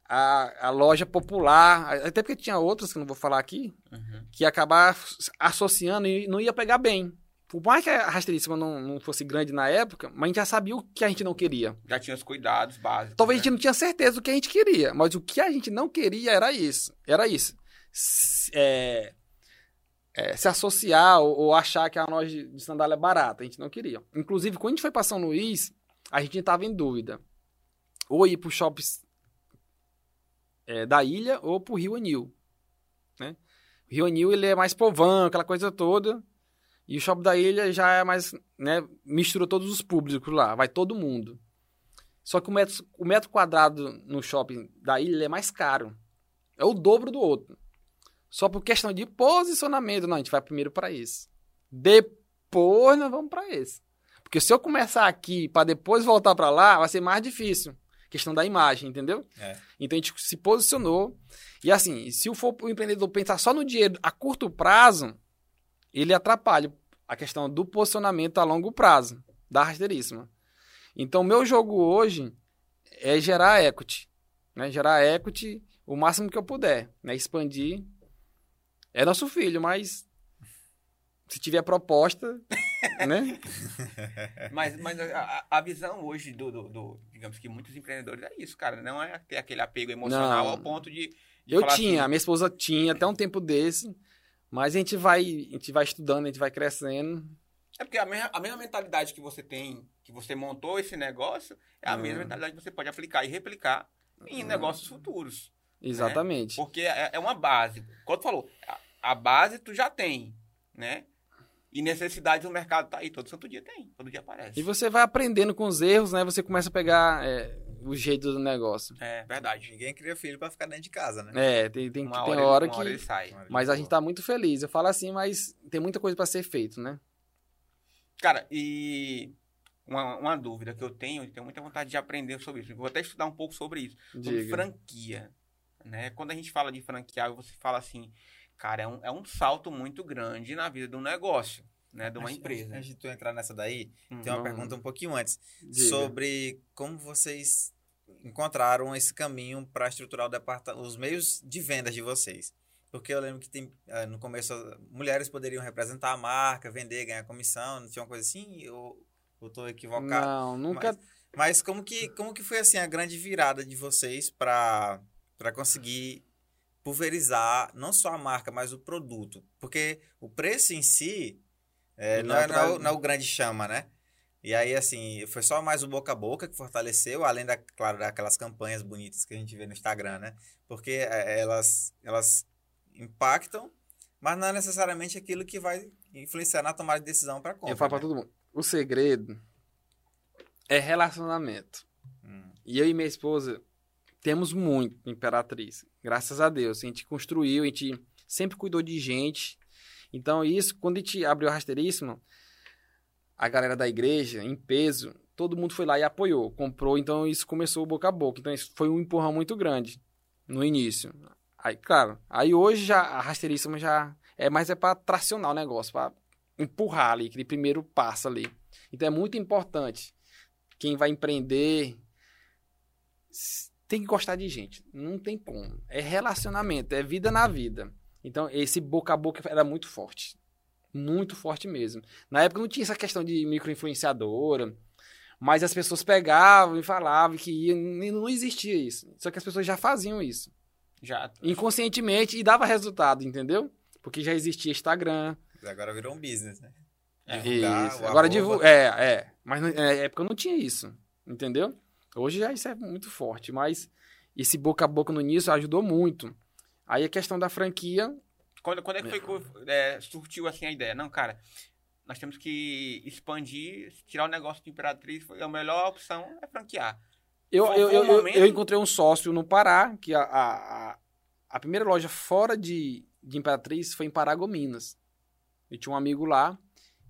à, à loja popular, até porque tinha outras que eu não vou falar aqui, Uhum. que ia acabar associando e não ia pegar bem. Por mais que a rasteiríssima não, não fosse grande na época, mas a gente já sabia o que a gente não queria. Já tinha os cuidados básicos. Talvez a né? gente não tinha certeza do que a gente queria, mas o que a gente não queria era isso. Era isso. Se, é, é, se associar ou, ou achar que a loja de sandália é barata. A gente não queria. Inclusive, quando a gente foi para São Luís, a gente estava em dúvida. Ou ir para os shoppings é, da ilha ou para o Rio Anil. Né? O Rio Anil ele é mais povão, aquela coisa toda. E o shopping da ilha já é mais, né, mistura todos os públicos lá, vai todo mundo. Só que o metro, o metro quadrado no shopping da ilha é mais caro. É o dobro do outro. Só por questão de posicionamento, não, a gente vai primeiro para esse. Depois nós vamos para esse. Porque se eu começar aqui para depois voltar para lá, vai ser mais difícil. Questão da imagem, entendeu? É. Então a gente se posicionou. E assim, se o for o empreendedor pensar só no dinheiro a curto prazo, ele atrapalha a questão do posicionamento a longo prazo da rasteiríssima. Então, o meu jogo hoje é gerar equity. Né? Gerar equity o máximo que eu puder. Né? Expandir. É nosso filho, mas se tiver proposta, né? *laughs* Mas, mas a, a- a visão hoje do, do, do- Digamos que muitos empreendedores é isso, cara. Não é ter aquele apego emocional Não. ao ponto de. de Eu tinha, a assim, minha esposa tinha até um tempo desse, mas a gente vai, a gente vai estudando, a gente vai crescendo. É porque a mesma, a mesma mentalidade que você tem, que você montou esse negócio, é a Hum. mesma mentalidade que você pode aplicar e replicar em negócios futuros. Exatamente. Porque é, é uma base. Quando tu falou, a, a base tu já tem, né? E necessidade do mercado tá aí. Todo santo dia tem. Todo dia aparece. E você vai aprendendo com os erros, né? Você começa a pegar é, o jeito do negócio. É verdade. Ninguém cria filho pra ficar dentro de casa, né? É, tem, tem, Uma tem hora, hora, que. hora ele sai. Mas a gente tá muito feliz. Eu falo assim, mas tem muita coisa pra ser feito, né? Cara, e uma, uma dúvida que eu tenho, eu tenho muita vontade de aprender sobre isso. Vou até estudar um pouco sobre isso. Sobre franquia. Né? Quando a gente fala de franquear, você fala assim, cara, é um, é um salto muito grande na vida de um negócio, né? De uma Antes- empresa. Antes de tu entrar nessa daí, Hum. tem uma Não. pergunta um pouquinho antes. Diga. Sobre como vocês encontraram esse caminho para estruturar o departamento, os meios de vendas de vocês? Porque eu lembro que tem, eh, no começo mulheres poderiam representar a marca, vender, ganhar comissão, não tinha uma coisa assim? Ou eu tô equivocado? Não, nunca. Mas como que, como que foi assim a grande virada de vocês para conseguir pulverizar não só a marca, mas o produto? Porque o preço em si é, não, é, não, é, o- não é o grande chama, né? E aí, assim, foi só mais o boca a boca que fortaleceu, além, da, claro, daquelas campanhas bonitas que a gente vê no Instagram, né? Porque é, elas, elas impactam, mas não é necessariamente aquilo que vai influenciar na tomada de decisão para compra. Eu falo né? todo mundo. O segredo é relacionamento. Hum. E eu e minha esposa temos muito Imperatriz. Graças a Deus. A gente construiu, a gente sempre cuidou de gente. Então, isso, quando a gente abriu a rasteiríssima, a galera da igreja, em peso, todo mundo foi lá e apoiou, comprou. Então, isso começou boca a boca. Então, isso foi um empurrão muito grande no início. Aí, claro, aí hoje já a rasteiríssima já é mais é para tracionar o negócio, para empurrar ali, aquele primeiro passo ali. Então, é muito importante quem vai empreender tem que gostar de gente. Não tem como. É relacionamento, é vida na vida. Então, esse boca a boca era muito forte. Muito forte mesmo. Na época não tinha essa questão de micro-influenciadora, mas as pessoas pegavam e falavam que ia, não existia isso. Só que as pessoas já faziam isso. Já. Inconscientemente e dava resultado, entendeu? Porque já existia Instagram, Mas Agora virou um business, né? É. Divulgar isso. Agora divulga. É, é. Mas na na época não tinha isso. Entendeu? Hoje já isso é muito forte. Mas esse boca a boca no início ajudou muito. Aí a questão da franquia. Quando, quando é que foi que é, surtiu assim a ideia? Não, cara, nós temos que expandir, tirar o negócio de Imperatriz. foi A melhor opção é franquear. Eu, eu, eu, momento- eu encontrei um sócio no Pará, que a, a, a, a primeira loja fora de, de Imperatriz foi em Paragominas. Eu tinha um amigo lá.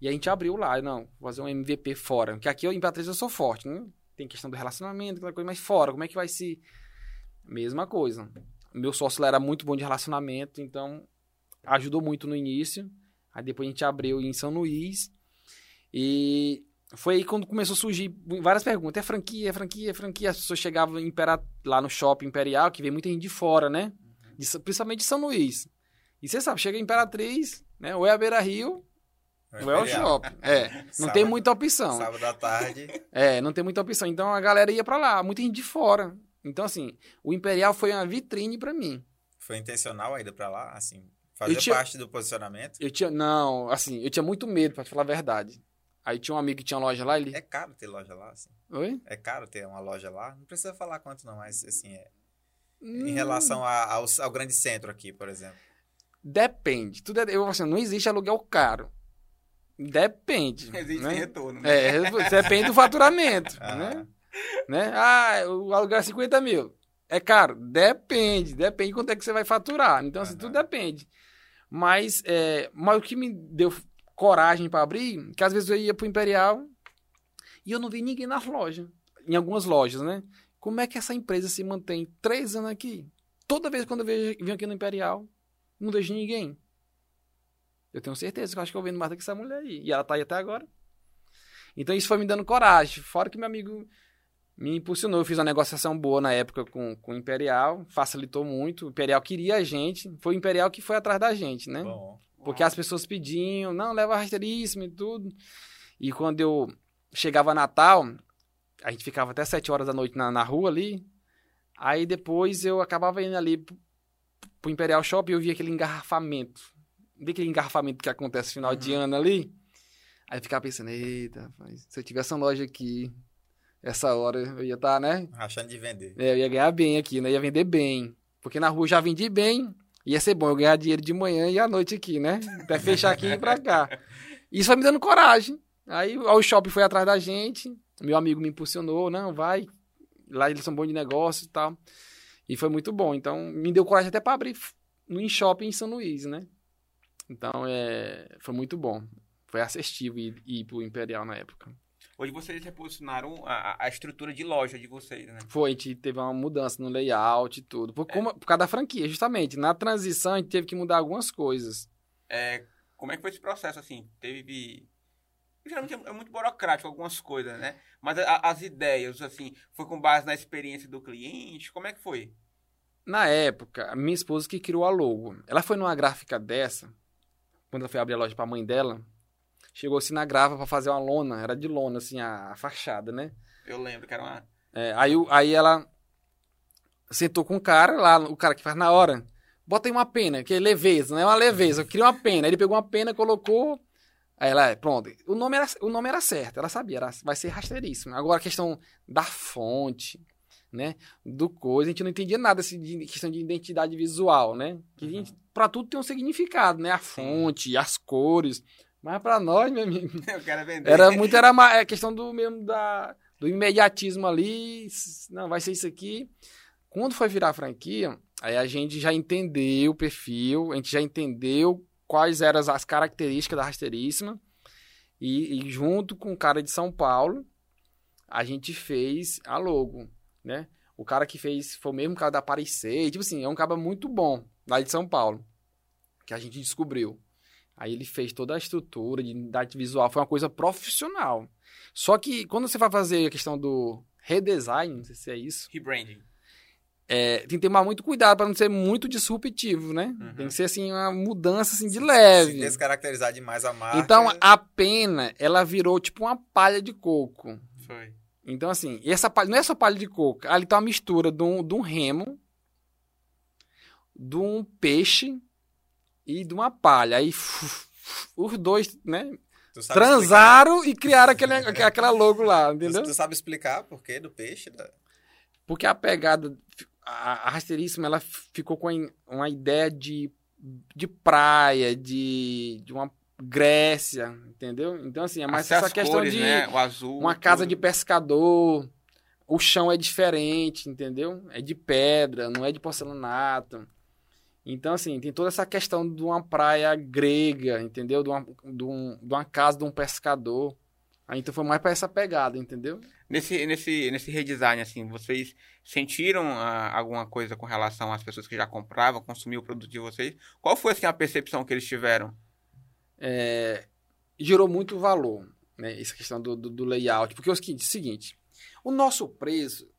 E a gente abriu lá. Eu, Não, vou fazer um MVP fora. Porque aqui em Imperatriz eu sou forte, né? Tem questão do relacionamento, aquela coisa, mas fora, como é que vai se. Mesma coisa. Meu sócio lá era muito bom de relacionamento, então ajudou muito no início. Aí depois a gente abriu em São Luís. E foi aí quando começou a surgir várias perguntas. É franquia, é franquia, é franquia. As pessoas chegavam Impera- lá no shopping Imperial, que vem muita gente de fora, né? De principalmente de São Luís. E você sabe, chega em Imperatriz, né? Ou é a Beira Rio, ou é o shopping. É, não Sábado- tem muita opção. Sábado à tarde. *laughs* É, não tem muita opção. Então a galera ia pra lá, muita gente de fora. Então, assim, o Imperial foi uma vitrine pra mim. Foi intencional a ida pra lá, assim, fazer tinha- parte do posicionamento. Eu tinha, não, assim, eu tinha muito medo, pra te falar a verdade. Aí tinha um amigo que tinha loja lá, ele. É caro ter loja lá, assim. Oi? É caro ter uma loja lá. Não precisa falar quanto não, mas assim, é, Hum, em relação a- ao, ao grande centro aqui, por exemplo. Depende. Tudo é, eu, assim, não existe aluguel caro. Depende. Existe né? retorno. né? É, depende do faturamento, Aham. né? né? Ah, o aluguel é 50 mil. É caro? Depende. Depende de quanto é que você vai faturar. Então, assim, tudo depende. Mas, é, mas o que me deu coragem para abrir, que às vezes eu ia pro Imperial e eu não vi ninguém nas lojas. Em algumas lojas, né? Como é que essa empresa se mantém três anos aqui? Toda vez quando eu vejo, venho aqui no Imperial, não vejo ninguém. Eu tenho certeza que eu acho que eu vendo mais do que essa mulher aí. E ela tá aí até agora. Então isso foi me dando coragem. Fora que meu amigo me impulsionou. Eu fiz uma negociação boa na época com, com o Imperial. Facilitou muito. O Imperial queria a gente. Foi o Imperial que foi atrás da gente, né? Bom, Porque as pessoas pediam, não, leva rasteiríssimo e tudo. E quando eu chegava Natal, a gente ficava até 7 horas da noite na, na rua ali. Aí depois eu acabava indo ali pro, pro Imperial Shopping e eu via aquele engarrafamento. Vê aquele engarrafamento que acontece no final de ano ali? Aí eu ficava pensando, eita, rapaz, se eu tivesse uma loja aqui, essa hora eu ia estar, né? rachando de vender. É, eu ia ganhar bem aqui, né? Ia vender bem. Porque na rua eu já vendi bem. Ia ser bom eu ganhar dinheiro de manhã e à noite aqui, né? Até fechar aqui e ir pra cá. *laughs* Isso foi me dando coragem. Aí o shopping foi atrás da gente. Meu amigo me impulsionou. Não, vai. Lá eles são bons de negócio e tal. E foi muito bom. Então, me deu coragem até pra abrir no in shopping em São Luís, né? Então, é, foi muito bom. Foi assistivo ir, ir pro Imperial na época. Hoje vocês reposicionaram a, a estrutura de loja de vocês, né? Foi, a gente teve uma mudança no layout e tudo. Por, como- por causa da franquia, justamente. Na transição, a gente teve que mudar algumas coisas. É, como é que foi esse processo, assim? Teve geralmente é muito burocrático algumas coisas, né? Mas a- as ideias, assim, foi com base na experiência do cliente? Como é que foi? Na época, a minha esposa que criou a logo. Ela foi numa gráfica dessa, quando ela foi abrir a loja pra mãe dela, chegou assim na gráfica pra fazer uma lona, era de lona, assim, a, a fachada, né? Eu lembro que era uma. É, aí, aí ela sentou com o cara lá, o cara que faz na hora. Bota aí uma pena, que é leveza, não é uma leveza. Eu queria uma pena. Aí ele pegou uma pena, colocou. Aí ela, é, pronto. O nome era, o nome era certo, ela sabia, era, vai ser rasteiríssimo. Agora a questão da fonte, né? Do coisa, a gente não entendia nada assim, de questão de identidade visual, né? Que a gente, pra tudo tem um significado, né? A fonte, as cores. Mas pra nós, meu amigo. *laughs* Era muito, era ma- é questão do mesmo da, do imediatismo ali. Não, vai ser isso aqui. Quando foi virar a franquia, aí a gente já entendeu o perfil, a gente já entendeu quais eram as- as características da rasteiríssima. E, e junto com o cara de São Paulo, a gente fez a logo, né? O cara que fez foi o mesmo cara da Aparecer. Tipo assim, é um cara muito bom lá de São Paulo, que a gente descobriu. Aí ele fez toda a estrutura de identidade visual, foi uma coisa profissional. Só que quando você vai fazer a questão do redesign, não sei se é isso, Rebranding. é, tem que tomar muito cuidado para não ser muito disruptivo, né? Uhum. Tem que ser assim uma mudança assim de Se leve. descaracterizar demais a marca. Então a pena, ela virou tipo uma palha de coco. Foi. Então assim, essa palha, não é só palha de coco, ali tá uma mistura de um, de um remo, de um peixe e de uma palha. Aí *laughs* os dois, né, transaram e criaram *laughs* aquele, aquela logo lá, explicar- entendeu? Tu, tu sabe explicar por quê do peixe? Da... Porque a pegada, a, a rasteiríssima, ela ficou com uma ideia de, de praia, de, de uma Grécia, entendeu? Então, assim, é mais Até essa questão cores, de né? O azul. uma casa tudo. de pescador, o chão é diferente, entendeu? É de pedra, não é de porcelanato. Então, assim, tem toda essa questão de uma praia grega, entendeu? De uma, de um- de uma casa de um pescador. Aí, então foi mais pra essa pegada, entendeu? Nesse, nesse, nesse redesign, assim, vocês sentiram ah, alguma coisa com relação às pessoas que já compravam, consumiam o produto de vocês? Qual foi, assim, a percepção que eles tiveram? É, gerou muito valor, né? Essa questão do, do, do layout. Porque é o seguinte, seguinte, o nosso preço,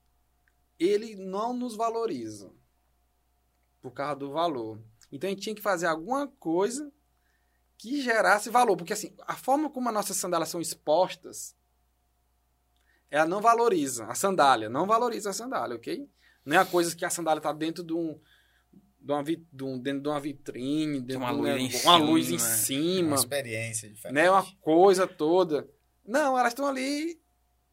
ele não nos valoriza por causa do valor. Então a gente tinha que fazer alguma coisa que gerasse valor. Porque assim, a forma como as nossas sandálias são expostas, ela não valoriza a sandália, não valoriza a sandália, ok? Não é a coisa que a sandália está dentro de um, de uma, vi- de um- dentro de uma vitrine, dentro uma de um luz uma luz em cima. Uma cima, experiência diferente. né? Uma coisa toda. Não, elas estão ali,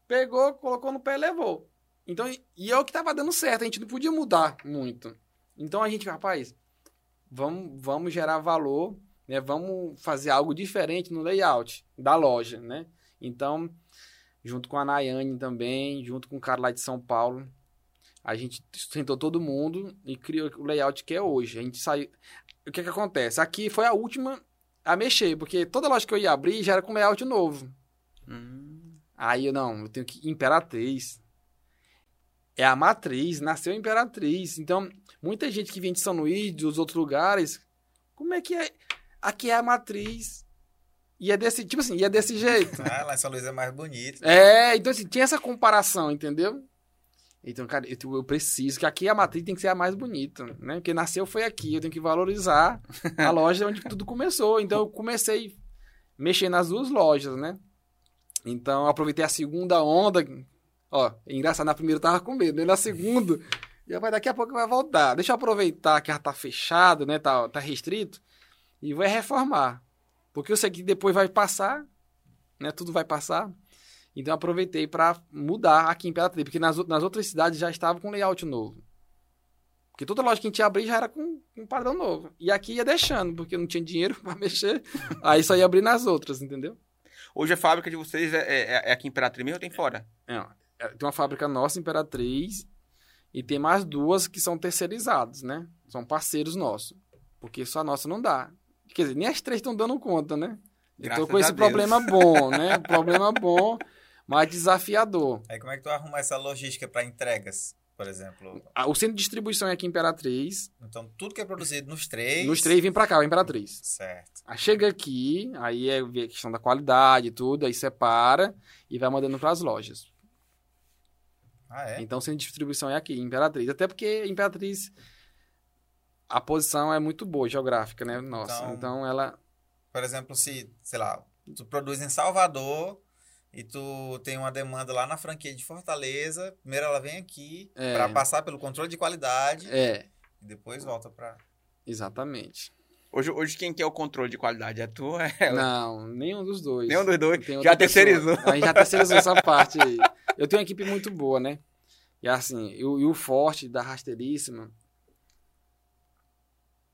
pegou, colocou no pé e levou. Então, e- é o que tava dando certo, a gente não podia mudar muito. Então a gente, rapaz, vamos, vamos gerar valor, né? Vamos fazer algo diferente no layout da loja, né? Então, junto com a Nayane também, junto com o cara lá de São Paulo, a gente sentou todo mundo e criou o layout que é hoje. A gente saiu. O que que acontece? Aqui foi a última a mexer, porque toda loja que eu ia abrir já era com layout novo. Hum, Aí eu não, eu tenho que Imperatriz. É a matriz, nasceu Imperatriz. Então, muita gente que vem de São Luís, dos outros lugares, como é que é? Aqui é a matriz. E é desse, tipo assim, e é desse jeito. Ah, lá em São Luís é mais bonito. É, então assim, tinha essa comparação, entendeu? Então, cara, eu, eu preciso que aqui a matriz tem que ser a mais bonita, né? Porque nasceu foi aqui, eu tenho que valorizar a *laughs* loja onde tudo começou. Então, eu comecei mexer nas duas lojas, né? Então, aproveitei a segunda onda. Ó, é engraçado, na primeira eu tava com medo, né? Na segunda, e vai daqui a pouco vai voltar. Deixa eu aproveitar que ela tá fechado, né? Tá, tá restrito, e vai reformar. Porque eu sei que depois vai passar, né? Tudo vai passar. Então eu aproveitei para mudar aqui em Imperatriz, porque nas, nas outras cidades já estava com layout novo. Porque toda loja que a gente ia abrir já era com, com um padrão novo. E aqui ia deixando, porque não tinha dinheiro *laughs* para mexer. Aí só ia abrir nas outras, entendeu? Hoje a fábrica de vocês é, é- é aqui em Imperatriz mesmo ou tem fora? É, é, tem uma fábrica nossa, Imperatriz, e tem mais duas que são terceirizadas, né? São parceiros nossos. Porque só a nossa não dá. Quer dizer, nem as três estão dando conta, né? Eu Graças tô com esse Deus. problema bom, né? *laughs* Problema bom, mas desafiador. Aí como é que tu arruma essa logística para entregas? por exemplo? O centro de distribuição é aqui em Imperatriz. Então, tudo que é produzido nos três. Nos três vem pra cá, o Imperatriz. Certo. Aí chega aqui, aí é a questão da qualidade e tudo, aí separa e vai mandando pras lojas. Ah, é? Então o centro de distribuição é aqui, em Imperatriz. Até porque Imperatriz, a posição é muito boa, geográfica, né? Nossa. Então- Então, ela. Por exemplo, se, sei lá, tu produz em Salvador e tu tem uma demanda lá na franquia de Fortaleza, primeiro ela vem aqui É. pra passar pelo controle de qualidade É, e depois volta pra. exatamente. Hoje, hoje quem quer o controle de qualidade é tu ou é ela? Não, nenhum dos dois. Nenhum dos dois. Tem Já pessoa. terceirizou. A gente já terceirizou essa *laughs* parte aí. Eu tenho uma equipe muito boa, né? E assim, e o, forte da rasteiríssima,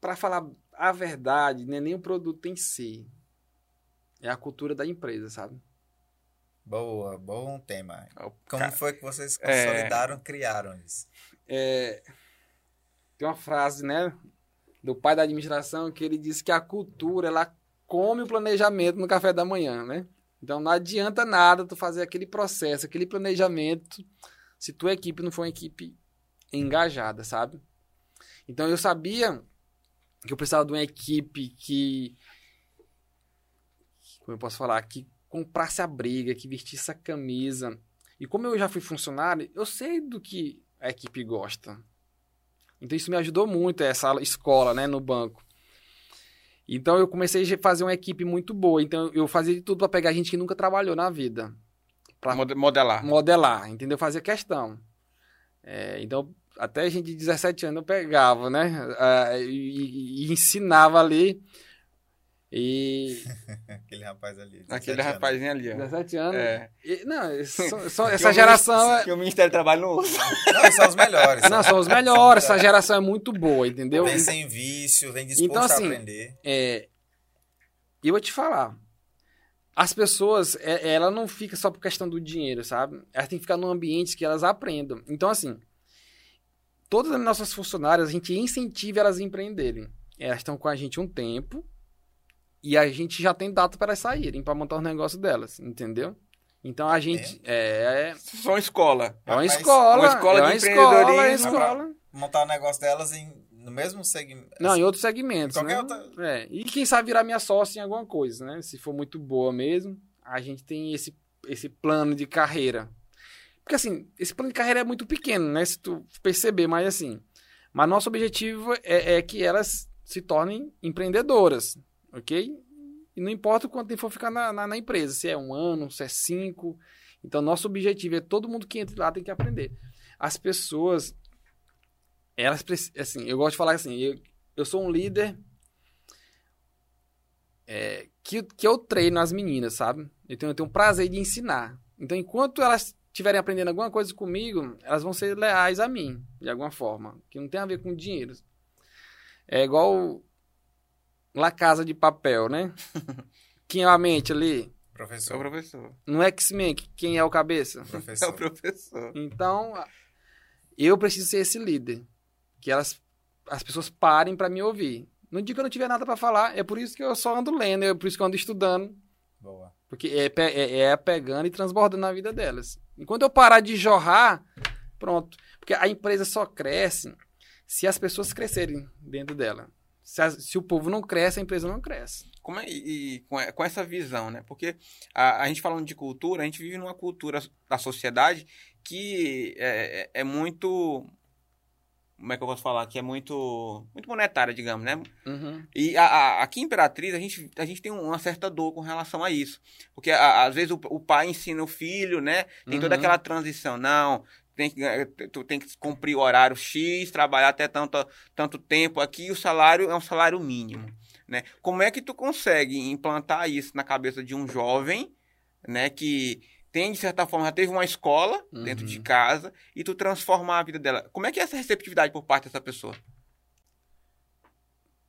pra falar a verdade, não é nem o produto em si. É a cultura da empresa, sabe? Boa, bom tema. O Como ca- foi que vocês É. consolidaram, criaram isso? É, tem uma frase, né, do pai da administração que ele disse que a cultura ela come o planejamento no café da manhã, né? Então não adianta nada tu fazer aquele processo, aquele planejamento, se tua equipe não for uma equipe engajada, sabe? Então eu sabia que eu precisava de uma equipe que como eu posso falar, que comprasse a briga, que vestisse a camisa. E como eu já fui funcionário, eu sei do que a equipe gosta. Então isso me ajudou muito, essa escola, né, no banco. Então eu comecei a fazer uma equipe muito boa. Então eu fazia de tudo para pegar gente que nunca trabalhou na vida. Pra Mode- Modelar. modelar, entendeu? Fazer questão. É, então, até gente de 17 anos eu pegava, né? Ah, e, e ensinava ali. E. *laughs* Aquele rapaz ali. 17 Aquele anos. rapazinho ali, ó. 17 anos. É. E- não, só- só- *laughs* Que essa geração. é- Que o Ministério do Trabalho *laughs* não usa. Não, são os melhores. Não, são os melhores. Essa geração é muito boa, entendeu? Vem sem vício, vem disposto Então, assim, a aprender. É, e eu vou te falar. As pessoas, é- ela não fica só por questão do dinheiro, sabe? Elas têm que ficar num ambiente que elas aprendam. Então, assim, todas as nossas funcionárias, a gente incentiva elas a empreenderem. Elas estão com a gente um tempo e a gente já tem data para elas saírem, para montar os negócios delas, entendeu? Então a gente. É, São escola. é, uma escola. uma escola é de uma escola, é uma empreendedorismo. escola. Montar o negócio delas em, no mesmo segmento. Não, em outros segmentos, Qualquer né? outra- É, e quem sabe virar minha sócia em alguma coisa, né? Se for muito boa mesmo, a gente tem esse, esse plano de carreira. Porque assim, esse plano de carreira é muito pequeno, né? Se tu perceber, mas assim. Mas nosso objetivo é, é que elas se tornem empreendedoras, ok? E não importa o quanto tempo for ficar na, na, na empresa, se é um ano, se é cinco. Então, nosso objetivo é todo mundo que entra lá tem que aprender. As pessoas, elas assim, eu gosto de falar assim, eu, eu sou um líder é, que, que eu treino as meninas, sabe? Tenho, eu tenho um prazer de ensinar. Então, enquanto elas estiverem aprendendo alguma coisa comigo, elas vão ser leais a mim, de alguma forma, que não tem a ver com dinheiro. É igual La Casa de Papel, né? *laughs* Quem é a mente ali? É o Professor. professor. No X-Men, quem é o cabeça? É o Professor. *laughs* professor. Então, eu preciso ser esse líder. Que elas, as pessoas parem para me ouvir. No dia que eu não tiver nada para falar, é por isso que eu só ando lendo, é por isso que eu ando estudando. Boa. Porque é, é, é pegando e transbordando na vida delas. Enquanto eu parar de jorrar, pronto. Porque a empresa só cresce se as pessoas crescerem dentro dela. Se, as- se o povo não cresce, a empresa não cresce. Como é, e, e com, com essa visão, né? Porque a, a gente falando de cultura, a gente vive numa cultura da sociedade que é, é- é muito. Como é que eu posso falar? Que é muito. Muito monetária, digamos, né? Uhum. E a- a- aqui em Imperatriz, a gente, a gente tem uma certa dor com relação a isso. Porque a- às vezes o, o pai ensina o filho, né? Tem toda Uhum. aquela transição. Não, tem que, tu tem que cumprir o horário X, trabalhar até tanto, tanto tempo aqui, e o salário é um salário mínimo. Né? Como é que tu consegue implantar isso na cabeça de um jovem, né? Que tem, de certa forma, já teve uma escola dentro de Uhum. casa e tu transformar a vida dela. Como é que é essa receptividade por parte dessa pessoa?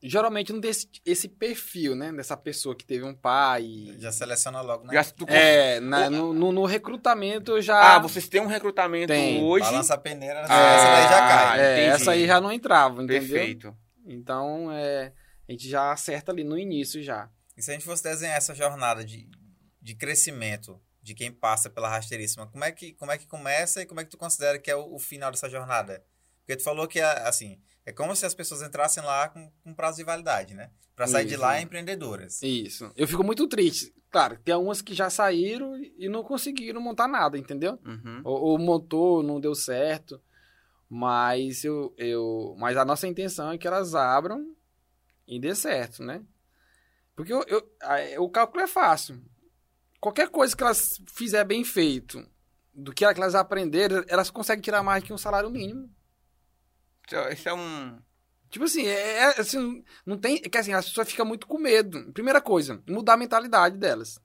Geralmente não tem esse, esse perfil, né? Dessa pessoa que teve um pai. Já seleciona logo, né? Já, tu É, na- no, no- no recrutamento já. Ah, vocês têm um recrutamento Tem. hoje. Balança a peneira, Ah, essa daí já cai. É, entendi. essa aí já não entrava, entendeu? Perfeito. Então, é, a gente já acerta ali no início já. E se a gente fosse desenhar essa jornada de, de crescimento de quem passa pela rasteiríssima, como é que, como é que começa e como é que tu considera que é o, o final dessa jornada? Porque tu falou que, é, assim, é como se as pessoas entrassem lá com, com prazo de validade, né? Pra sair de Isso. lá empreendedoras. Isso. Eu fico muito triste. Claro, tem algumas que já saíram e não conseguiram montar nada, entendeu? Uhum. Ou, ou montou, não deu certo. Mas eu, eu, mas a nossa intenção é que elas abram e dê certo, né? Porque eu, eu- a- o cálculo é fácil. Qualquer coisa que elas fizer bem feito, do que elas aprenderem, elas conseguem tirar mais que um salário mínimo. Isso é- Isso é um. Tipo assim, é, é, assim, não tem. É que assim, as pessoas ficam muito com medo. Primeira coisa, mudar a mentalidade delas.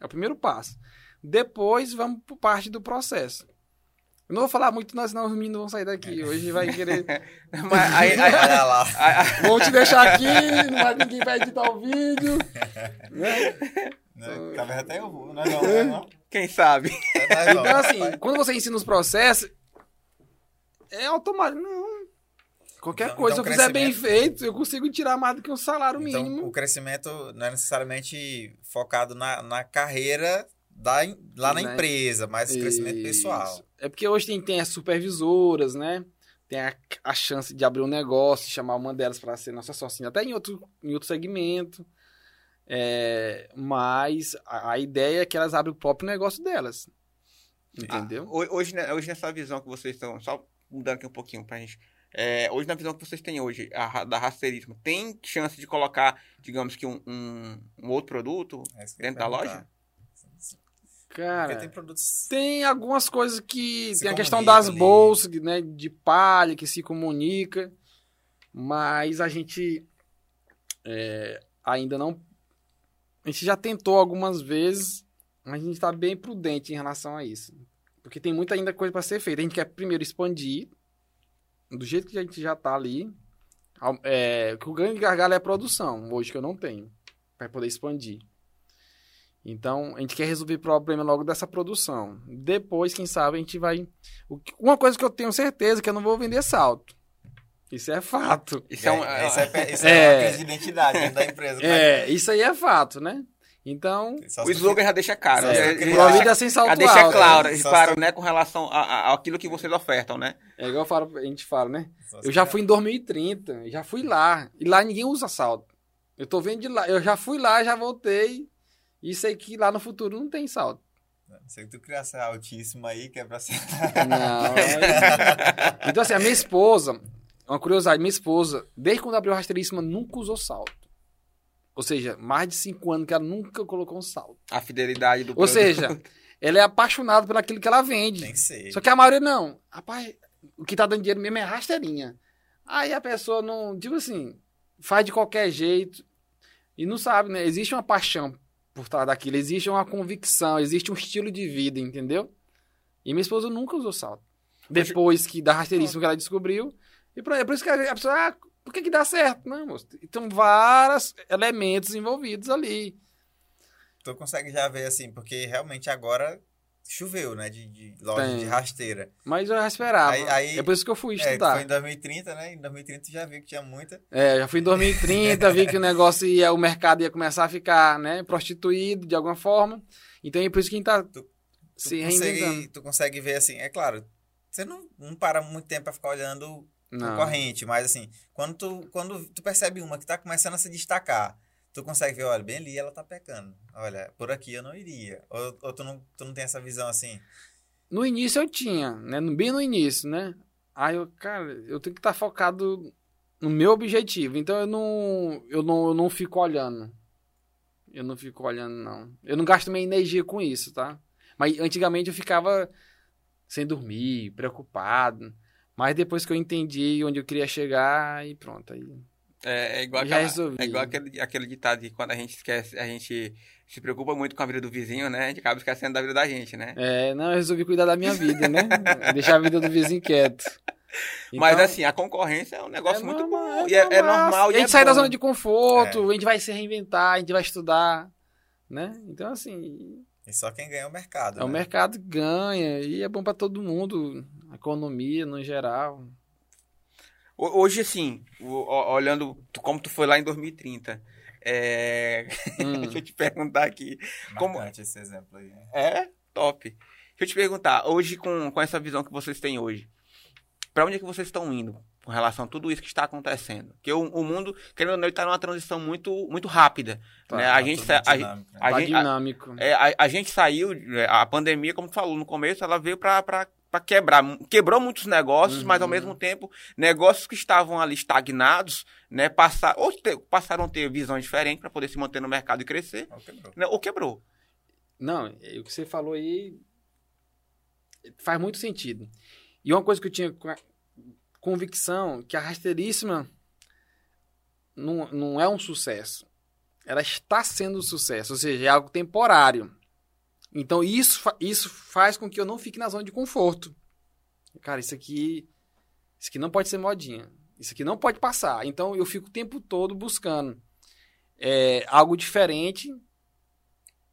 É o primeiro passo. Depois vamos por parte do processo. Eu não vou falar muito, não, senão os meninos vão sair daqui. Hoje vai querer. *laughs* Mas aí- aí- Olha lá. Vão te deixar aqui, não vai, ninguém vai editar o vídeo. *laughs* Né? Né? Talvez até eu vou. Não é não, não é não. quem sabe? É nós não. Então, assim, quando você ensina os processos, é automático. Não. Qualquer Então- coisa, então se eu fizer bem crescimento- feito, eu consigo tirar mais do que um salário Então, mínimo. o crescimento não é necessariamente focado na, na carreira da, lá na Né? empresa, mas crescimento Isso. pessoal. É porque hoje tem, tem as supervisoras, né? Tem a, a chance de abrir um negócio, chamar uma delas para ser nossa sócia, até em outro, em outro segmento. É, mas a, a ideia é que elas abrem o próprio negócio delas. Entendeu? Ah, ho- hoje, né, hoje nessa visão que vocês estão, só mudando aqui um pouquinho pra gente. É, hoje na visão que vocês têm hoje, a, da rasteirismo, tem chance de colocar, digamos que um, um, um outro produto É dentro da loja? Cara, Porque tem produtos. Tem algumas coisas que. Se tem a questão das ali. bolsas, né? De palha, que se comunica. Mas a gente é, ainda não. A gente já tentou algumas vezes, mas a gente está bem prudente em relação a isso. Porque tem muita ainda coisa para ser feita. A gente quer primeiro expandir, do jeito que a gente já está ali. É, que o grande gargalo é a produção, hoje que eu não tenho, para poder expandir. Então, a gente quer resolver o problema logo dessa produção. Depois, quem sabe, a gente vai. Uma coisa que eu tenho certeza é que eu não vou vender salto. Isso é fato. Isso é, um, É, isso é, isso é É. uma crise de identidade dentro da empresa. É, isso aí é fato, né? Então, o slogan já deixa claro. Só se já- já criar- Provida deixa- sem salto já deixa alto. claro, né? Claro se- né, com relação àquilo que vocês ofertam, né? É igual eu falo, a gente fala, né? Eu já criar- fui em 2030, já fui lá. E lá ninguém usa salto. Eu tô vendo de lá. Eu já fui lá, já voltei. E sei que lá no futuro não tem salto. Se tu criasse altíssimo aí, que é pra ser. Não. é- *laughs* Então, assim, a minha esposa, uma curiosidade, minha esposa, desde quando abriu a rasteiríssima, nunca usou salto. Ou seja, mais de cinco anos que ela nunca colocou um salto. A fidelidade do Ou produto. seja, *laughs* ela é apaixonada por aquilo que ela vende. Tem que ser. Só que a maioria não. Rapaz, o que tá dando dinheiro mesmo é rasteirinha. Aí a pessoa não, tipo assim, faz de qualquer jeito e não sabe, né? Existe uma paixão por trás daquilo, existe uma convicção, existe um estilo de vida, entendeu? E minha esposa nunca usou salto. Depois que da rasteiríssima que ela descobriu. E por, é por isso que a pessoa, ah, por que que dá certo? Não, moço. Então, vários elementos envolvidos ali. Tu consegue já ver assim, porque realmente agora choveu, né? De, de loja Tem. de rasteira. Mas eu já esperava. Aí- aí- é por isso que eu fui É, estudar. foi em 2030, né? Em 2030 tu já viu que tinha muita. É, já fui em 2030, vi que o negócio ia, o mercado ia começar a ficar, né, prostituído de alguma forma. Então é por isso que a gente tá Tu- Tu se reinventando. consegue, tu consegue ver assim, é claro, você não, não para muito tempo pra ficar olhando Não. concorrente, mas assim, quando tu, quando tu percebe uma que tá começando a se destacar, tu consegue ver, olha, bem ali ela tá pecando. Olha, por aqui eu não iria. Ou, ou tu, não, tu não tem essa visão assim? No início eu tinha, né, bem no início, né? Aí eu, cara, eu tenho que estar focado no meu objetivo. Então eu não, eu não, eu não fico olhando. Eu não fico olhando, não. Eu não gasto minha energia com isso, tá? Mas antigamente eu ficava sem dormir, preocupado. Mas depois que eu entendi onde eu queria chegar, e pronto. Aí É, é igual, aquela- resolvi. é igual aquele, aquele ditado que quando a gente esquece, a gente se preocupa muito com a vida do vizinho, né? A gente acaba esquecendo da vida da gente, né? É, não, eu resolvi cuidar da minha vida, né? *laughs* Deixar a vida do vizinho quieto. Mas Então, assim, a concorrência é um negócio é muito normal, bom. E é, é normal A é gente sai da bom. zona de conforto, a gente vai se reinventar, a gente vai estudar, né? Então, assim, E só quem ganha é o mercado. é o né? mercado que ganha e é bom pra todo mundo, a economia no geral. Ho- Hoje, assim, o- o- olhando como tu foi lá em 2030, É, *laughs* Hum. Deixa eu te perguntar aqui. Como- esse exemplo aí. É, top. Deixa eu te perguntar, hoje, com, com essa visão que vocês têm hoje, pra onde é que vocês estão indo com relação a tudo isso que está acontecendo? Porque o, o mundo, querendo ou não, ele tá numa transição muito, muito rápida. Tá, né? a, Tá gente, tudo sa- a, dinâmico, né? a tá gente, a, dinâmico. é, a- a gente saiu, é, a pandemia, como tu falou no começo, ela veio pra quebrar. Quebrou muitos negócios, Uhum. mas ao mesmo tempo, negócios que estavam ali estagnados, né, passar, ou te- passaram a ter visões diferentes para poder se manter no mercado e crescer, Ó, quebrou. né, ou quebrou. Não, é, o que você falou aí faz muito sentido. E uma coisa que eu tinha convicção que a rasteiríssima não, não é um sucesso. Ela está sendo um sucesso, ou seja, é algo temporário. Então isso, isso faz com que eu não fique na zona de conforto. Cara, isso aqui, isso aqui não pode ser modinha. Isso aqui não pode passar. Então eu fico o tempo todo buscando é, algo diferente,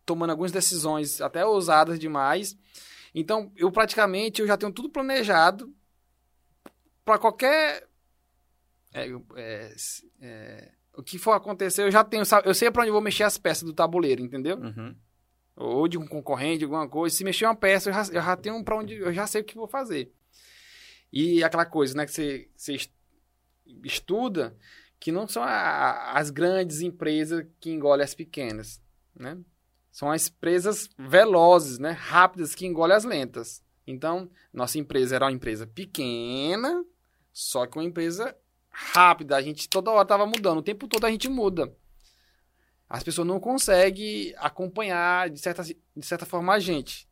tomando algumas decisões até ousadas demais. Então, eu praticamente eu já tenho tudo planejado para qualquer é, é, é, o que for acontecer, eu já tenho, eu sei para onde vou mexer as peças do tabuleiro, entendeu? Uhum. Ou de um concorrente, alguma coisa. Se mexer uma peça, eu já, eu já tenho para onde, eu já sei o que vou fazer. E aquela coisa, né, que você, você es- estuda, que não são a- as grandes empresas que engolem as pequenas, né? São as empresas velozes, né, rápidas que engolem as lentas. Então, nossa empresa era uma empresa pequena, só que uma empresa rápida. A gente toda hora estava mudando, o tempo todo a gente muda. As pessoas não conseguem acompanhar, de certa, de certa forma, a gente.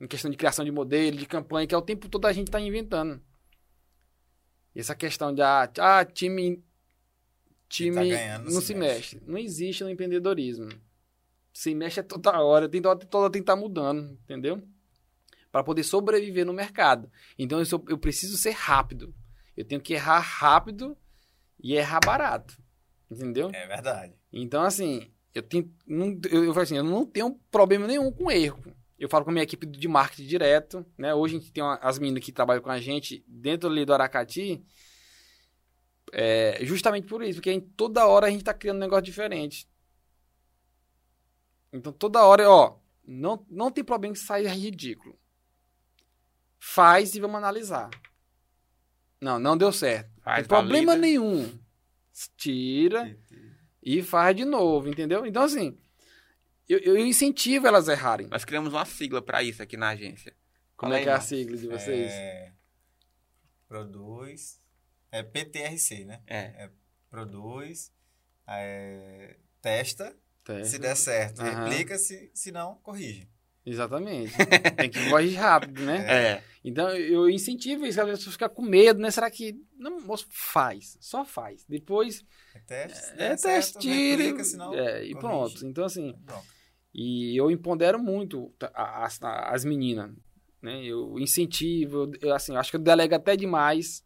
Em questão de criação de modelo, de campanha, que é o tempo todo a gente está inventando. E essa questão de, ah, ah, time, time tá ganhando, não se mexe. mexe. Não existe no empreendedorismo. Se mexe é toda hora, tem toda, toda hora tem que estar mudando, entendeu? Para poder sobreviver no mercado. Então eu, sou- eu preciso ser rápido. Eu tenho que errar rápido e errar barato. Entendeu? É verdade. Então, assim, eu tenho. Não, eu, eu assim, eu não tenho problema nenhum com erro. Eu falo com a minha equipe de marketing direto, né? Hoje a gente tem uma- as meninas que trabalham com a gente dentro ali do Aracati. É, justamente por isso, porque gente- toda hora a gente tá criando um negócio diferente. Então toda hora, ó, não, não tem problema que saia ridículo. Faz e vamos analisar. Não, não deu certo. Faz, tem problema valida. nenhum. Tira e faz de novo, entendeu? Então, assim, eu, eu incentivo elas a errarem. Nós criamos uma sigla para isso aqui na agência. Como Fala é aí, que é a sigla de vocês? É, produz. É PTRC, né? É. Produz. é, testa. Testa. Se der certo, Aham. replica. Se, se não, corrige. Exatamente. Tem que corrigir rápido, né? É. Então, eu incentivo isso, a pessoa fica com medo, né? Será que... Não, moço, faz. Só faz. Depois, É teste. É der teste, se não, é, e pronto. Então, assim, Pronto. E eu empodero muito as, as meninas, né? Eu incentivo, eu, assim, eu acho que eu delego até demais,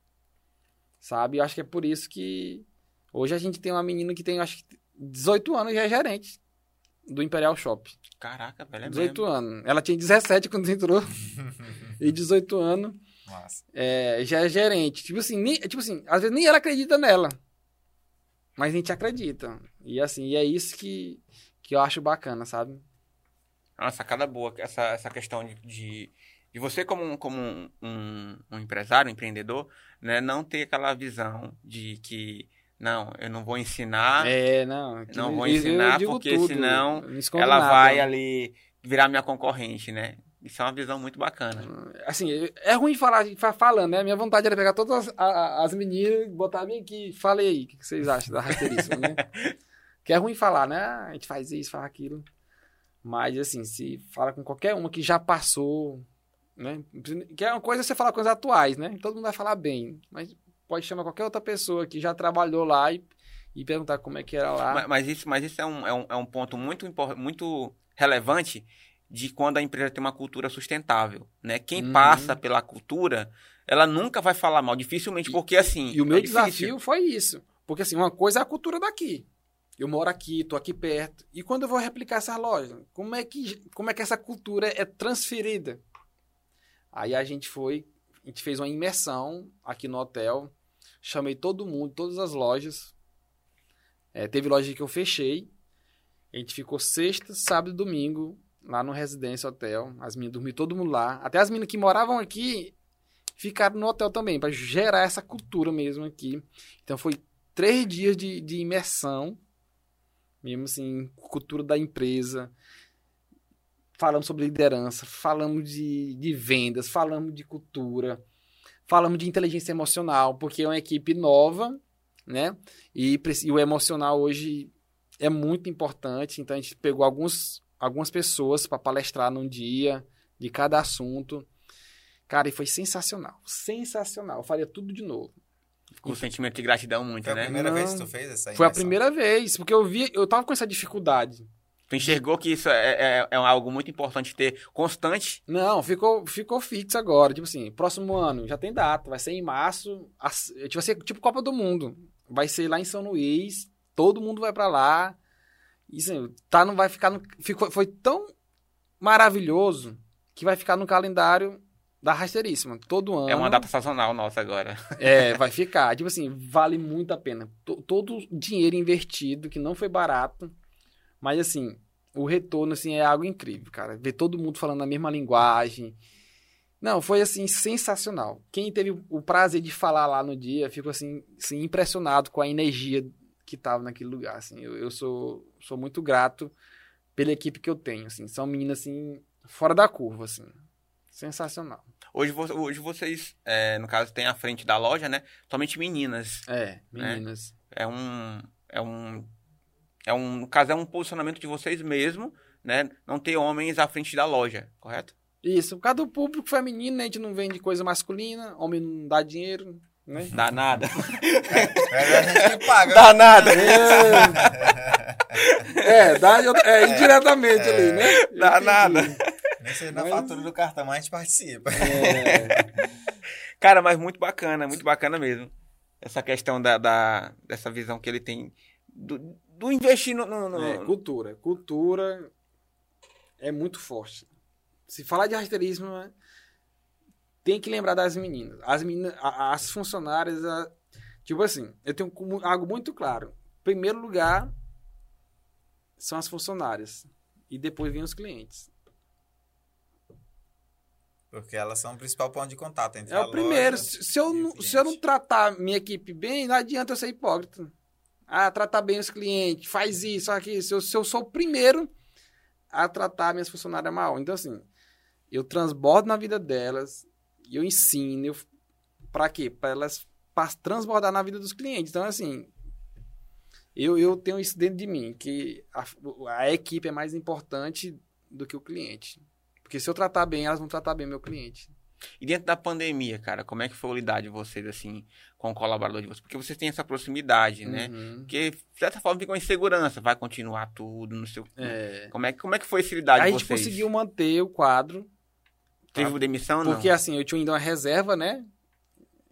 sabe? Eu acho que é por isso que hoje a gente tem uma menina que tem, acho que 18 anos e é gerente do Imperial Shop. Caraca, velho. É 18 mesmo. anos. Ela tinha 17 quando entrou *laughs* e 18 anos é, já é gerente. Tipo assim, nem, tipo assim, às vezes nem ela acredita nela. Mas a gente acredita. E assim, e é isso que, que eu acho bacana, sabe? É uma sacada boa, essa, essa questão de, de, de você como, um, como um, um, um empresário, um empreendedor, né, não ter aquela visão de que, não, eu não vou ensinar, É, não. não vou ensinar, porque tudo, senão ela nada. vai ali virar minha concorrente, né? Isso é uma visão muito bacana. Assim, é ruim falar fa- falando, né? Minha vontade era pegar todas as, a- as meninas e botar bem aqui. Falei aí, o que vocês acham da rasteiríssima, né? *laughs* que é ruim falar, né? Ah, A gente faz isso, faz aquilo. Mas, assim, se fala com qualquer uma que já passou, né? Que é uma coisa você falar com as atuais, né? Todo mundo vai falar bem. Mas pode chamar qualquer outra pessoa que já trabalhou lá e, e perguntar como é que era lá. Mas, mas isso, mas isso é, um, é, um, é um ponto muito, muito relevante de quando a empresa tem uma cultura sustentável, né? Quem Uhum. passa pela cultura, ela nunca vai falar mal, dificilmente, porque assim... E o meu é desafio foi isso. Porque, assim, uma coisa é a cultura daqui. Eu moro aqui, tô aqui perto. E quando eu vou replicar essa loja, como é que, como é que essa cultura é transferida? Aí a gente foi, a gente fez uma imersão aqui no hotel, chamei todo mundo, todas as lojas, É, teve loja que eu fechei. A gente ficou sexta, sábado e domingo lá no Residência Hotel. As meninas dormiam todo mundo lá. Até as meninas que moravam aqui ficaram no hotel também, para gerar essa cultura mesmo aqui. Então foi três dias de, de imersão, mesmo assim, cultura da empresa. Falamos sobre liderança, falamos de, de vendas, falamos de cultura, falamos de inteligência emocional, porque é uma equipe nova, né? E, e o emocional hoje é muito importante. Então a gente pegou alguns, algumas pessoas para palestrar num dia de cada assunto. Cara, e foi sensacional. Sensacional. Eu faria tudo de novo. Com sentimento de gratidão muito, Foi a né? primeira Não. vez que tu fez essa Foi a imersão? primeira vez, porque eu vi, eu tava com essa dificuldade. Tu enxergou que isso é, é, é algo muito importante ter constante. Não, ficou, ficou fixo agora. Tipo assim, próximo ano já tem data, vai ser em março. as- Tipo, vai ser tipo Copa do Mundo. Vai ser lá em São Luís, todo mundo vai pra lá. Isso assim, tá, não vai ficar no. Ficou, foi tão maravilhoso que vai ficar no calendário da rasteiríssima. Todo ano. É uma data sazonal nossa agora. *laughs* É, vai ficar. Tipo assim, vale muito a pena. To- Todo o dinheiro investido, que não foi barato, mas assim, o retorno assim é algo incrível, cara. Ver todo mundo falando a mesma linguagem. Não, foi assim sensacional. Quem teve o prazer de falar lá no dia, ficou assim, assim impressionado com a energia que tava naquele lugar, assim. Eu, eu sou sou muito grato pela equipe que eu tenho, assim. São meninas assim fora da curva, assim. Sensacional. Hoje, hoje vocês, é, no caso, tem à frente da loja, né? Somente meninas. É, meninas. É um. É um. É um. No caso, é um posicionamento de vocês mesmo, né? Não ter homens à frente da loja, correto? Isso, por causa do público feminino, né, a gente não vende coisa masculina, homem não dá dinheiro, né? Dá nada. *laughs* É a gente que paga. Dá nada. É, *laughs* dá é, indiretamente ali, né? Dá Entendi. nada. Nem sei na Mas- fatura do cartão, mas a gente participa. É, *laughs* Cara, mas muito bacana, muito bacana mesmo. Essa questão da, da- dessa visão que ele tem do, do investir no. no- no- é, cultura. Cultura é muito forte. Se falar de rasteirismo, né, tem que lembrar das meninas. As meninas, as funcionárias, a- tipo assim, eu tenho algo muito claro. Primeiro lugar são as funcionárias e depois vem os clientes. Porque elas são o principal ponto de contato entre É a o primeiro. loja Se, se eu, se eu não tratar minha equipe bem, não adianta eu ser hipócrita. Ah, tratar bem os clientes, faz isso, aquilo. Se eu, se eu sou o primeiro a tratar minhas funcionárias mal. Então, assim, eu transbordo na vida delas, e eu ensino. Eu, pra quê? Pra elas pra transbordar na vida dos clientes. Então, assim, eu, eu tenho isso dentro de mim, que a, a equipe é mais importante do que o cliente. Porque se eu tratar bem, elas vão tratar bem meu cliente. E dentro da pandemia, cara, como é que foi o lidar de vocês, assim, com o colaborador de vocês? Porque vocês têm essa proximidade, né? Uhum. Porque, de certa forma, fica uma insegurança. Vai continuar tudo, não sei o quê. É. Como é, que- como é que foi esse lidar de a gente vocês? conseguiu manter o quadro, Teve demissão ou não? porque assim, eu tinha ainda uma reserva, né?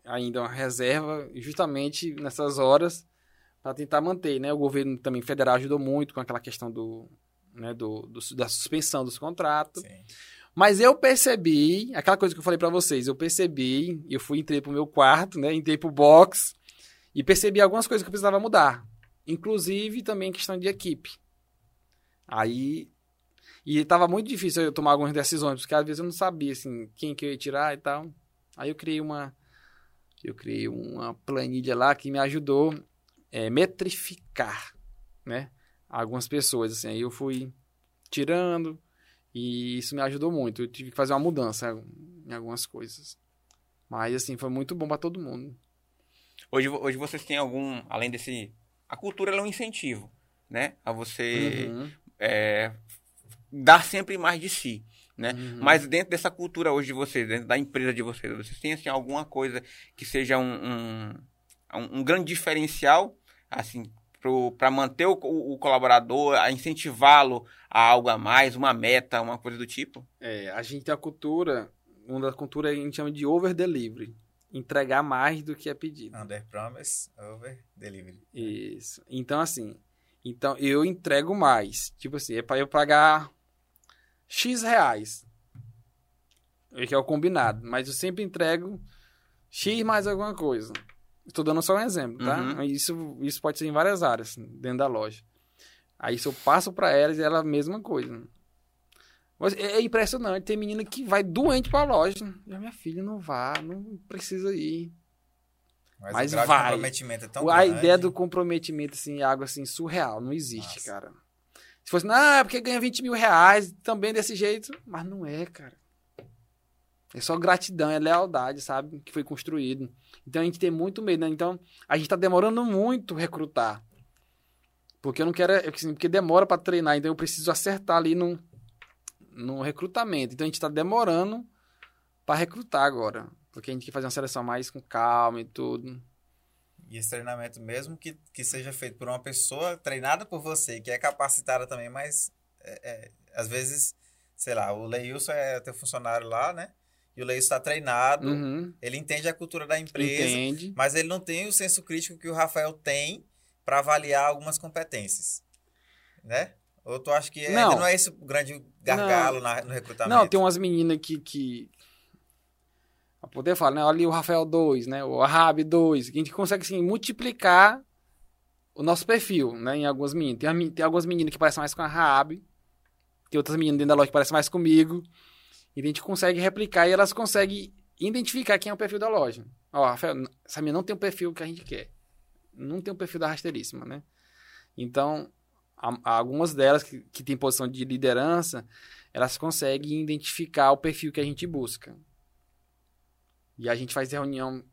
Ainda uma reserva, justamente nessas horas, para tentar manter, né? O governo também federal ajudou muito com aquela questão do, né, do, do- da suspensão dos contratos. Sim. Mas eu percebi, aquela coisa que eu falei pra vocês, eu percebi, eu fui, entrei pro meu quarto, né? Entrei pro box e percebi algumas coisas que eu precisava mudar. Inclusive também questão de equipe. Aí. E tava muito difícil eu tomar algumas decisões, porque às vezes eu não sabia, assim, quem que eu ia tirar e tal. Aí eu criei uma. Eu criei uma planilha lá que me ajudou é, metrificar, né? Algumas pessoas, assim. Aí eu fui tirando, e isso me ajudou muito. Eu tive que fazer uma mudança em algumas coisas. Mas, assim, foi muito bom pra todo mundo. Hoje, hoje vocês têm algum, além desse... A cultura é um incentivo, né? A você Uhum, é, dar sempre mais de si, né? uhum. Mas dentro dessa cultura hoje de vocês, dentro da empresa de vocês, vocês têm, assim, alguma coisa que seja um, um- um grande diferencial, assim, para manter o, o- colaborador, a incentivá-lo a algo a mais, uma meta, uma coisa do tipo? É, a gente tem a cultura, uma das culturas a gente chama de over delivery. Entregar mais do que é pedido. Under promise, over delivery. Isso. Então, assim, então eu entrego mais. Tipo assim, é pra eu pagar X reais. Que é o combinado. Mas eu sempre entrego X mais alguma coisa. Estou dando só um exemplo, tá? Uhum. Isso, isso pode ser em várias áreas dentro da loja. Aí se eu passo para elas, ela é a mesma coisa. Mas é é impressionante, tem menina que vai doente pra loja. Já minha filha não vá, não precisa ir. Mas, Mas o vai. comprometimento é tão a grande. ideia do comprometimento, assim, é algo assim, surreal. Não existe, Nossa. cara. Se fosse, não, é porque ganha 20 mil reais, também desse jeito. Mas não é, cara. É só gratidão, é lealdade, sabe? Que foi construído. Então a gente tem muito medo, né? Então a gente tá demorando muito recrutar. Porque eu não quero. é, assim, Porque demora pra treinar, então eu preciso acertar ali no, no recrutamento. Então a gente tá demorando pra recrutar agora. Porque a gente quer fazer uma seleção mais com calma e tudo. E esse treinamento, mesmo que, que seja feito por uma pessoa treinada por você, que é capacitada também, mas é, é, às vezes, sei lá, o Leilson é teu funcionário lá, né? E o Leilson está treinado, Uhum. ele entende a cultura da empresa, Entende? mas ele não tem o senso crítico que o Rafael tem para avaliar algumas competências, né? Ou tu acha que ainda Não. não é esse o grande gargalo na- no recrutamento? Não, tem umas meninas que. que... Poder falar, né? Olha ali o Rafael 2, né? O Arab 2. Que a gente consegue assim, multiplicar o nosso perfil, né? Em algumas meninas. Tem, tem algumas meninas que parecem mais com a Raab. Tem outras meninas dentro da loja que parecem mais comigo. E a gente consegue replicar e elas conseguem identificar quem é o perfil da loja. Ó, Rafael, essa menina não tem o perfil que a gente quer. Não tem o perfil da rasteiríssima, né? Então, há algumas delas que, que têm posição de liderança, elas conseguem identificar o perfil que a gente busca. E a gente faz reunião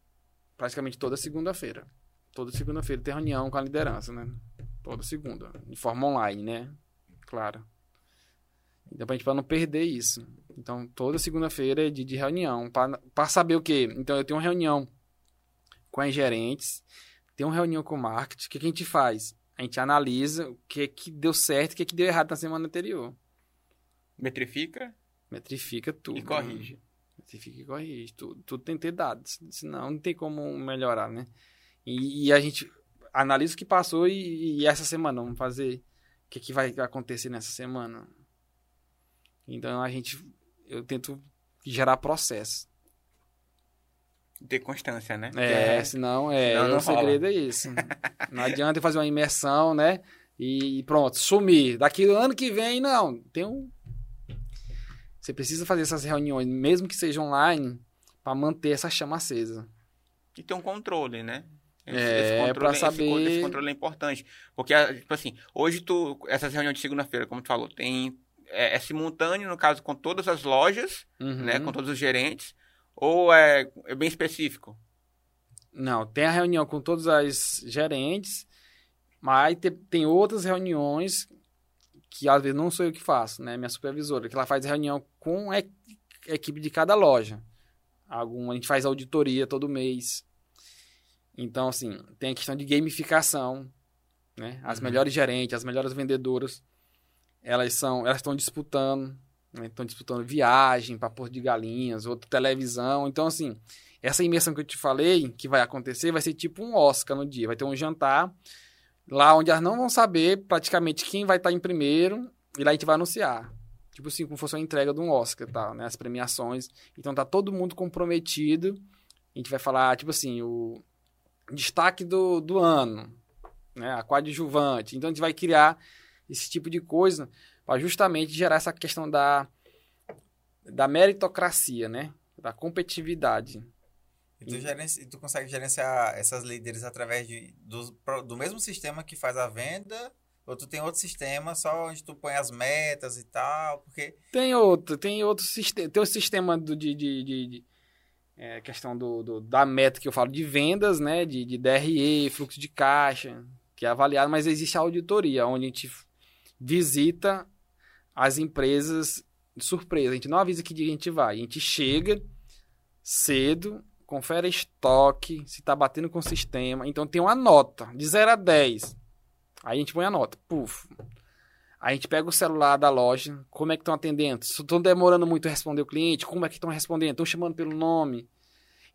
praticamente toda segunda-feira. Toda segunda-feira tem reunião com a liderança, né? Toda segunda. De forma online, né? Claro. Então, pra gente pra não perder isso. Então, toda segunda-feira é dia de reunião. para saber o quê? Então, eu tenho uma reunião com as gerentes, tenho uma reunião com o marketing. O que, que a gente faz? A gente analisa o que, que deu certo e o que, que deu errado na semana anterior. Metrifica Metrifica tudo. e corrige. Metrifica e corrige. Tudo, tudo tem que ter dados. Senão não tem como melhorar, né? E, e a gente analisa o que passou e, e essa semana vamos fazer. O que, que vai acontecer nessa semana? Então a gente. Eu tento gerar processo. Ter constância, né? É, Que senão é. senão não o segredo é isso. Não adianta fazer uma imersão, né? E pronto, sumir. Daqui do ano que vem, não. Tem um. Você precisa fazer essas reuniões, mesmo que seja online, para manter essa chama acesa. E ter um controle, né? É, pra esse saber- co- Esse, controle é importante. Porque, tipo assim, hoje tu, essas reuniões de segunda-feira, como tu falou, tem, é, é simultâneo, no caso, com todas as lojas, Uhum. né? Com todos os gerentes, ou é, é bem específico? Não, tem a reunião com todas as gerentes, mas te- tem outras reuniões que às vezes não sou eu que faço, né? Minha supervisora, que ela faz reunião com a a equipe de cada loja. Algum, a gente faz auditoria todo mês. Então, assim, tem a questão de gamificação, né? As Uhum. melhores gerentes, as melhores vendedoras, elas são, elas estão disputando, né? Estão disputando viagem para Porto de Galinhas, outra televisão. Então, assim, essa imersão que eu te falei, que vai acontecer, vai ser tipo um Oscar no dia. Vai ter um jantar lá onde elas não vão saber praticamente quem vai estar em primeiro e lá a gente vai anunciar. Tipo assim, como fosse uma entrega de um Oscar, tá? Né? As premiações. Então tá todo mundo comprometido. A gente vai falar, tipo assim, o destaque do, do ano, né? A coadjuvante. Então a gente vai criar esse tipo de coisa para justamente gerar essa questão da, da meritocracia, né? Da competitividade. E tu, gerenci- tu consegue gerenciar essas líderes através de, do, do mesmo sistema que faz a venda? Ou tu tem outro sistema só onde tu põe as metas e tal? Porque Tem outro, tem outro sistema, tem o sistema do, de, de, de- de, é, questão do, do- da meta que eu falo de vendas, né, de, de DRE, fluxo de caixa, que é avaliado, mas existe a auditoria, onde a gente visita as empresas de surpresa, a gente não avisa que dia a gente vai, a gente chega cedo, confere estoque, se tá batendo com o sistema, então tem uma nota, de 0 a 10, aí a gente põe a nota, puf, a gente pega o celular da loja, como é que estão atendendo? Estão demorando muito a responder o cliente, como é que estão respondendo? Estão chamando pelo nome?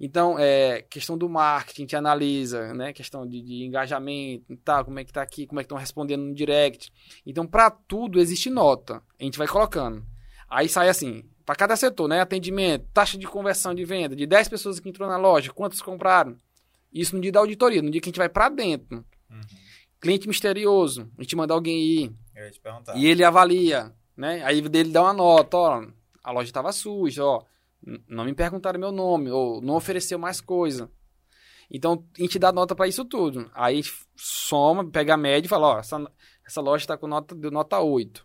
Então, é, questão do marketing, a gente analisa, né? Questão de, de engajamento e tal, como é que tá aqui, como é que estão respondendo no direct. Então, para tudo existe nota. A gente vai colocando. Aí sai assim, para cada setor, né? Atendimento, taxa de conversão de venda, de 10 pessoas que entrou na loja, quantos compraram? Isso no dia da auditoria, no dia que a gente vai pra dentro. Uhum. Cliente misterioso, a gente manda alguém ir. Eu ia te perguntar. E ele avalia, né? Aí dele dá uma nota, ó, a loja estava suja, ó, não me perguntaram meu nome, ou não ofereceu mais coisa. Então, a gente dá nota para isso tudo. Aí a gente soma, pega a média e fala, ó, essa, essa loja está com nota, deu nota 8.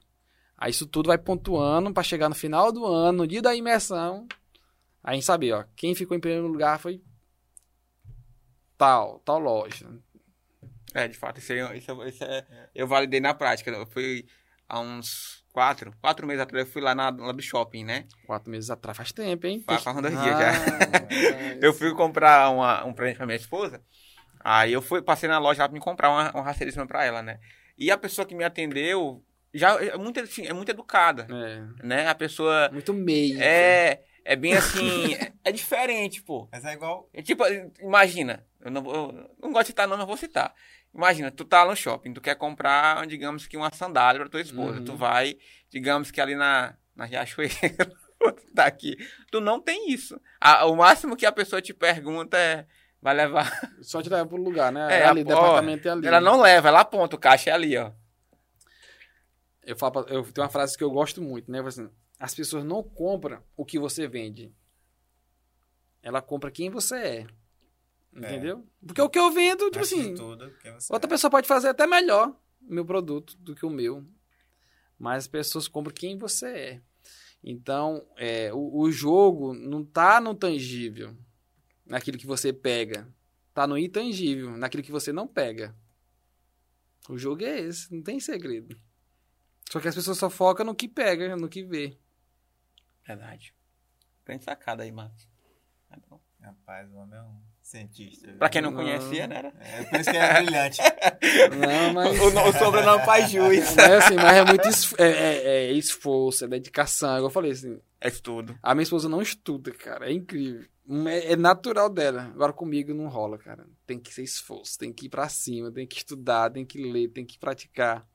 Aí isso tudo vai pontuando para chegar no final do ano, no dia da imersão, aí a gente sabe, ó, quem ficou em primeiro lugar foi tal, tal loja. É, de fato, isso, aí, isso, isso é, eu validei na prática. Eu fui há uns quatro, quatro meses atrás, eu fui lá na Lab Shopping, né? Quatro meses atrás, faz tempo, hein? Faz- faz uns dois Ah, dias já. rapaz. *laughs* Eu fui comprar uma, um presente pra minha esposa. Aí eu fui, passei na loja lá pra me comprar uma, uma rasteiríssima pra ela, né? E a pessoa que me atendeu já é muito, assim, é muito educada, É, né? A pessoa muito meio. é, é bem assim, é, é diferente, pô. Mas é igual. É tipo, imagina, eu não, vou- eu não gosto de citar não, mas vou citar. Imagina, tu tá no shopping, tu quer comprar, digamos que uma sandália pra tua esposa. Uhum. Tu vai, digamos que ali na, na Riachuelo, tu *laughs* tá aqui. Tu não tem isso. A- o máximo que a pessoa te pergunta é, vai levar... Só te leva pro lugar, né? É, É, ali, a- departamento é ali. Ela não leva, ela aponta, o caixa é ali, ó. Eu, falo, pra- eu tenho uma frase que eu gosto muito, né? Assim, as pessoas não compram o que você vende. Ela compra quem você é. Entendeu? Porque o que eu vendo, tipo assim, tudo, outra é. pessoa pode fazer até melhor o meu produto do que o meu. Mas as pessoas compram quem você é. Então, é, o, o jogo não tá no tangível, naquilo que você pega. Tá no intangível, naquilo que você não pega. O jogo é esse, não tem segredo. Só que as pessoas só focam no que pega, no que vê. Verdade. Tem sacada aí, Marcos. Tá bom. Rapaz, o homem é um cientista. Pra quem não, Não. conhecia, né? era- É por isso que ele é brilhante. Não, *laughs* mas. O, o sobrenome faz *laughs* jus. Mas, assim, mas é muito es- é, é- é esforço, é dedicação. Igual eu falei assim, É estudo. a minha esposa não estuda, cara. É incrível. É, é natural dela. Agora comigo não rola, cara. Tem que ser esforço, tem que ir pra cima, tem que estudar, tem que ler, tem que praticar.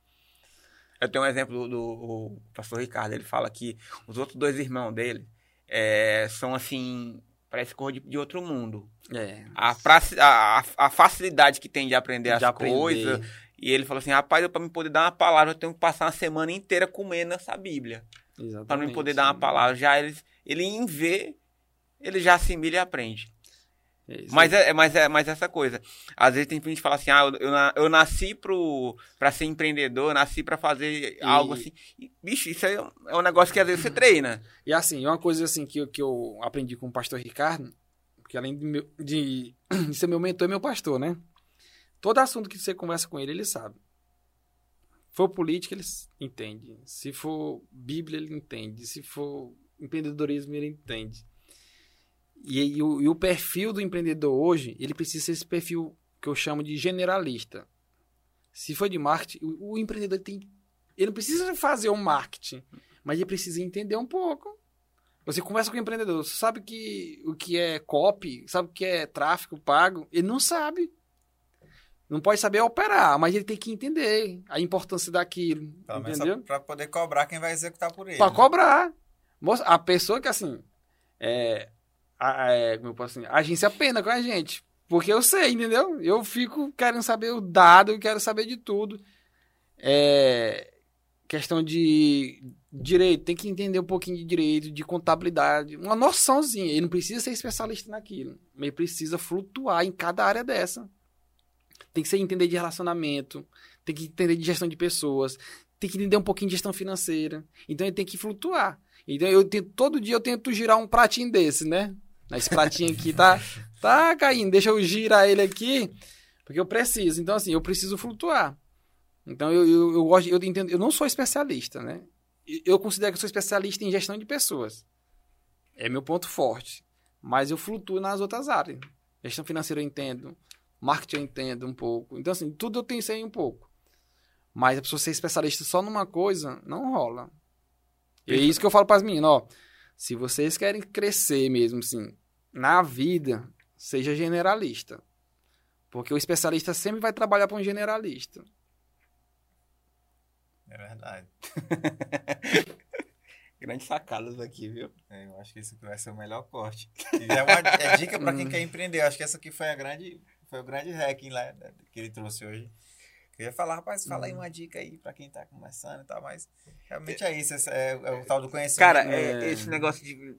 Eu tenho um exemplo do, do pastor Ricardo. Ele fala que os outros dois irmãos dele é, são assim, parece cor de, de outro mundo. É. A, praci- a, a- facilidade que tem de aprender as de aprender. coisas. E ele falou assim: rapaz, pra me poder dar uma palavra, eu tenho que passar uma semana inteira comendo essa Bíblia. Exatamente. Pra me poder dar uma palavra. Já ele, ele em ver, ele já assimila e aprende. É isso. Mas é, mas é mas essa coisa. Às vezes tem gente que fala assim: ah, eu, eu, na- eu nasci pro, pra ser empreendedor, nasci pra fazer E- algo assim. E, bicho, isso é um, é um negócio que às vezes você treina. E assim, uma coisa assim que, eu- que eu aprendi com o pastor Ricardo, que além de, meu- de- *clears throat* de ser meu mentor, é meu pastor, né? Todo assunto que você conversa com ele, ele sabe. Se for política, ele entende. Se for Bíblia, ele entende. Se for empreendedorismo, ele entende. E, e o, e o perfil do empreendedor hoje, ele precisa ser esse perfil que eu chamo de generalista. Se for de marketing, o, o empreendedor tem. Ele não precisa fazer o marketing, mas ele precisa entender um pouco. Você conversa com o empreendedor, você sabe que o que é copy, sabe o que é tráfego pago, ele não sabe. Não pode saber operar, mas ele tem que entender a importância daquilo, Pelo entendeu? pra poder cobrar quem vai executar por ele. Pra né? cobrar. A pessoa que, assim, é, a, é, como eu posso pena com a gente. Porque eu sei, entendeu? Eu fico querendo saber o dado, eu quero saber de tudo. É, questão de direito, tem que entender um pouquinho de direito, de contabilidade, uma noçãozinha. Ele não precisa ser especialista naquilo, ele precisa flutuar em cada área dessa. Tem que ser entender de relacionamento, tem que entender de gestão de pessoas, tem que entender um pouquinho de gestão financeira. Então ele tem que flutuar. Então eu tento, todo dia eu tento girar um pratinho desse, né? Esse pratinho aqui tá, tá caindo. Deixa eu girar ele aqui, porque eu preciso. Então, assim, eu preciso flutuar. Então eu, eu, eu gosto, eu entendo, eu não sou especialista, né? Eu considero que eu sou especialista em gestão de pessoas. É meu ponto forte. Mas eu flutuo nas outras áreas. Gestão financeira eu entendo. Marketing eu entendo um pouco. Então, assim, tudo eu tenho sei um pouco. Mas a pessoa ser especialista só numa coisa, não rola. E é isso que eu falo para as meninas, ó. Se vocês querem crescer mesmo, assim, na vida, seja generalista. Porque o especialista sempre vai trabalhar para um generalista. É verdade. *laughs* Grandes sacadas aqui, viu? É, eu acho que isso aqui vai ser o melhor corte. *laughs* E é, uma, é dica pra quem quer empreender. Eu acho que essa aqui foi a grande. foi o grande hacking lá né, que ele trouxe hoje. Eu ia falar, rapaz, fala aí uma dica aí pra quem tá começando e tal, mas realmente é isso, é, é o tal do conhecimento. Cara, É. é, esse negócio de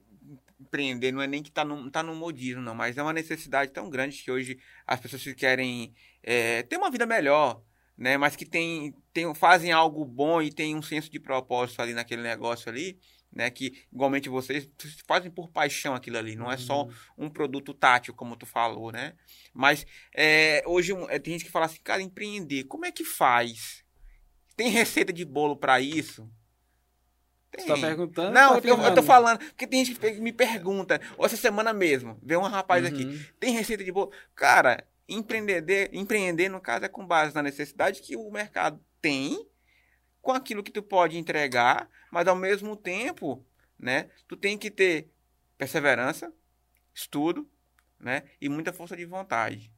empreender não é nem que tá no, tá no modismo, não, mas é uma necessidade tão grande que hoje as pessoas que querem é, ter uma vida melhor, né? Mas que tem, tem, fazem algo bom e tem um senso de propósito ali naquele negócio ali, né? Que igualmente vocês fazem por paixão aquilo ali, não é só um produto tátil, como tu falou, né? Mas é, hoje é, tem gente que fala assim, cara, empreender, como é que faz? Tem receita de bolo pra isso? Você tá perguntando? Não, ou eu, eu tô falando, porque tem gente que me pergunta, ou essa semana mesmo, veio um rapaz aqui, Uhum. tem receita de bolo? Cara, empreender, empreender, no caso, é com base na necessidade que o mercado tem, com aquilo que tu pode entregar, mas ao mesmo tempo, né, tu tem que ter perseverança, estudo, né, e muita força de vontade.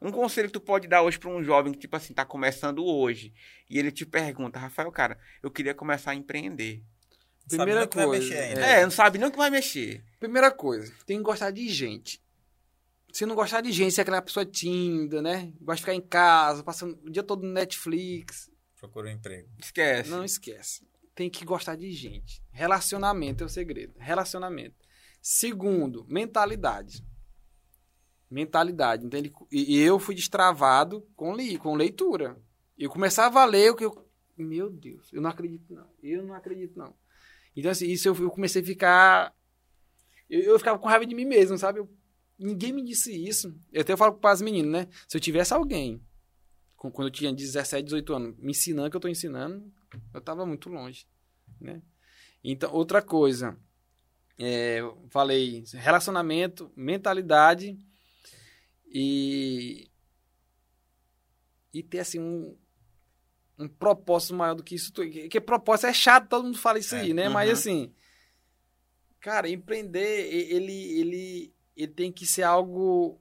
Um conselho que tu pode dar hoje para um jovem que, tipo assim, tá começando hoje, e ele te pergunta, Rafael, cara, eu queria começar a empreender. Sabe Primeira vai coisa, mexer ainda. É, não sabe nem o que vai mexer. Primeira coisa, tem que gostar de gente. Se não gostar de gente, você é aquela pessoa tímida, né? Gosta de ficar em casa, passando o dia todo no Netflix. Procura um emprego. Esquece. Não esquece. Tem que gostar de gente. Relacionamento é o segredo. Relacionamento. Segundo, mentalidade. Mentalidade. Então, ele- e eu fui destravado com, li, com leitura. Eu começava a ler o que eu. Meu Deus, eu não acredito, não. Eu não acredito, não. Então, assim, isso eu, eu comecei a ficar. Eu, eu ficava com raiva de mim mesmo, sabe? Eu- ninguém me disse isso. Eu até falo para as meninas, né? Se eu tivesse alguém, quando eu tinha 17, 18 anos, me ensinando que eu tô ensinando, eu tava muito longe, né? Então, outra coisa, é, falei relacionamento, mentalidade e e ter assim um um propósito maior do que isso tudo. Que, que propósito é chato, todo mundo fala isso É, aí, né? Mas uhum. assim, cara, empreender, ele ele ele tem que ser algo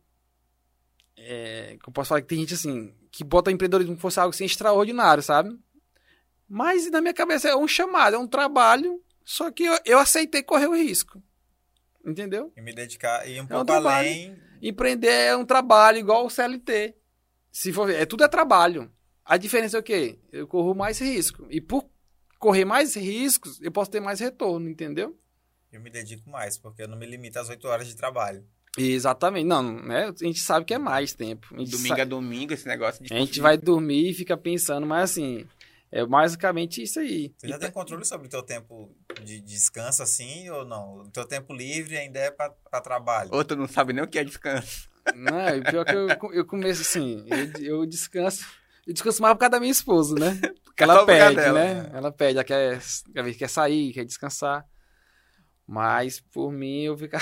é, que eu posso falar que tem gente assim que bota empreendedorismo como fosse algo assim, extraordinário, sabe? Mas na minha cabeça é um chamado, é um trabalho, só que eu, eu aceitei correr o risco. Entendeu? E me dedicar, e um um pouco trabalho. além. Empreender é um trabalho igual o CLT. Se for ver, é tudo é trabalho. A diferença é o quê? Eu corro mais risco. E por correr mais riscos, eu posso ter mais retorno, entendeu? Eu me dedico mais, porque eu não me limito às 8 horas de trabalho. Exatamente. Não, né? A gente sabe que é mais tempo. A Domingo sa- a domingo, esse negócio de. a gente vai dormir e fica pensando, mas assim, é basicamente isso aí. Você já E tem controle sobre o teu tempo de descanso, assim, ou não? O teu tempo livre ainda é pra, pra trabalho. Outro não sabe nem o que é descanso. Não, e pior que eu, eu começo assim, eu, eu descanso. Eu descanso mais por causa da minha esposa, né? *laughs* Porque ela pede, dela, né? Ela pede, ela quer, quer, quer sair, quer descansar. Mas por mim eu ficar.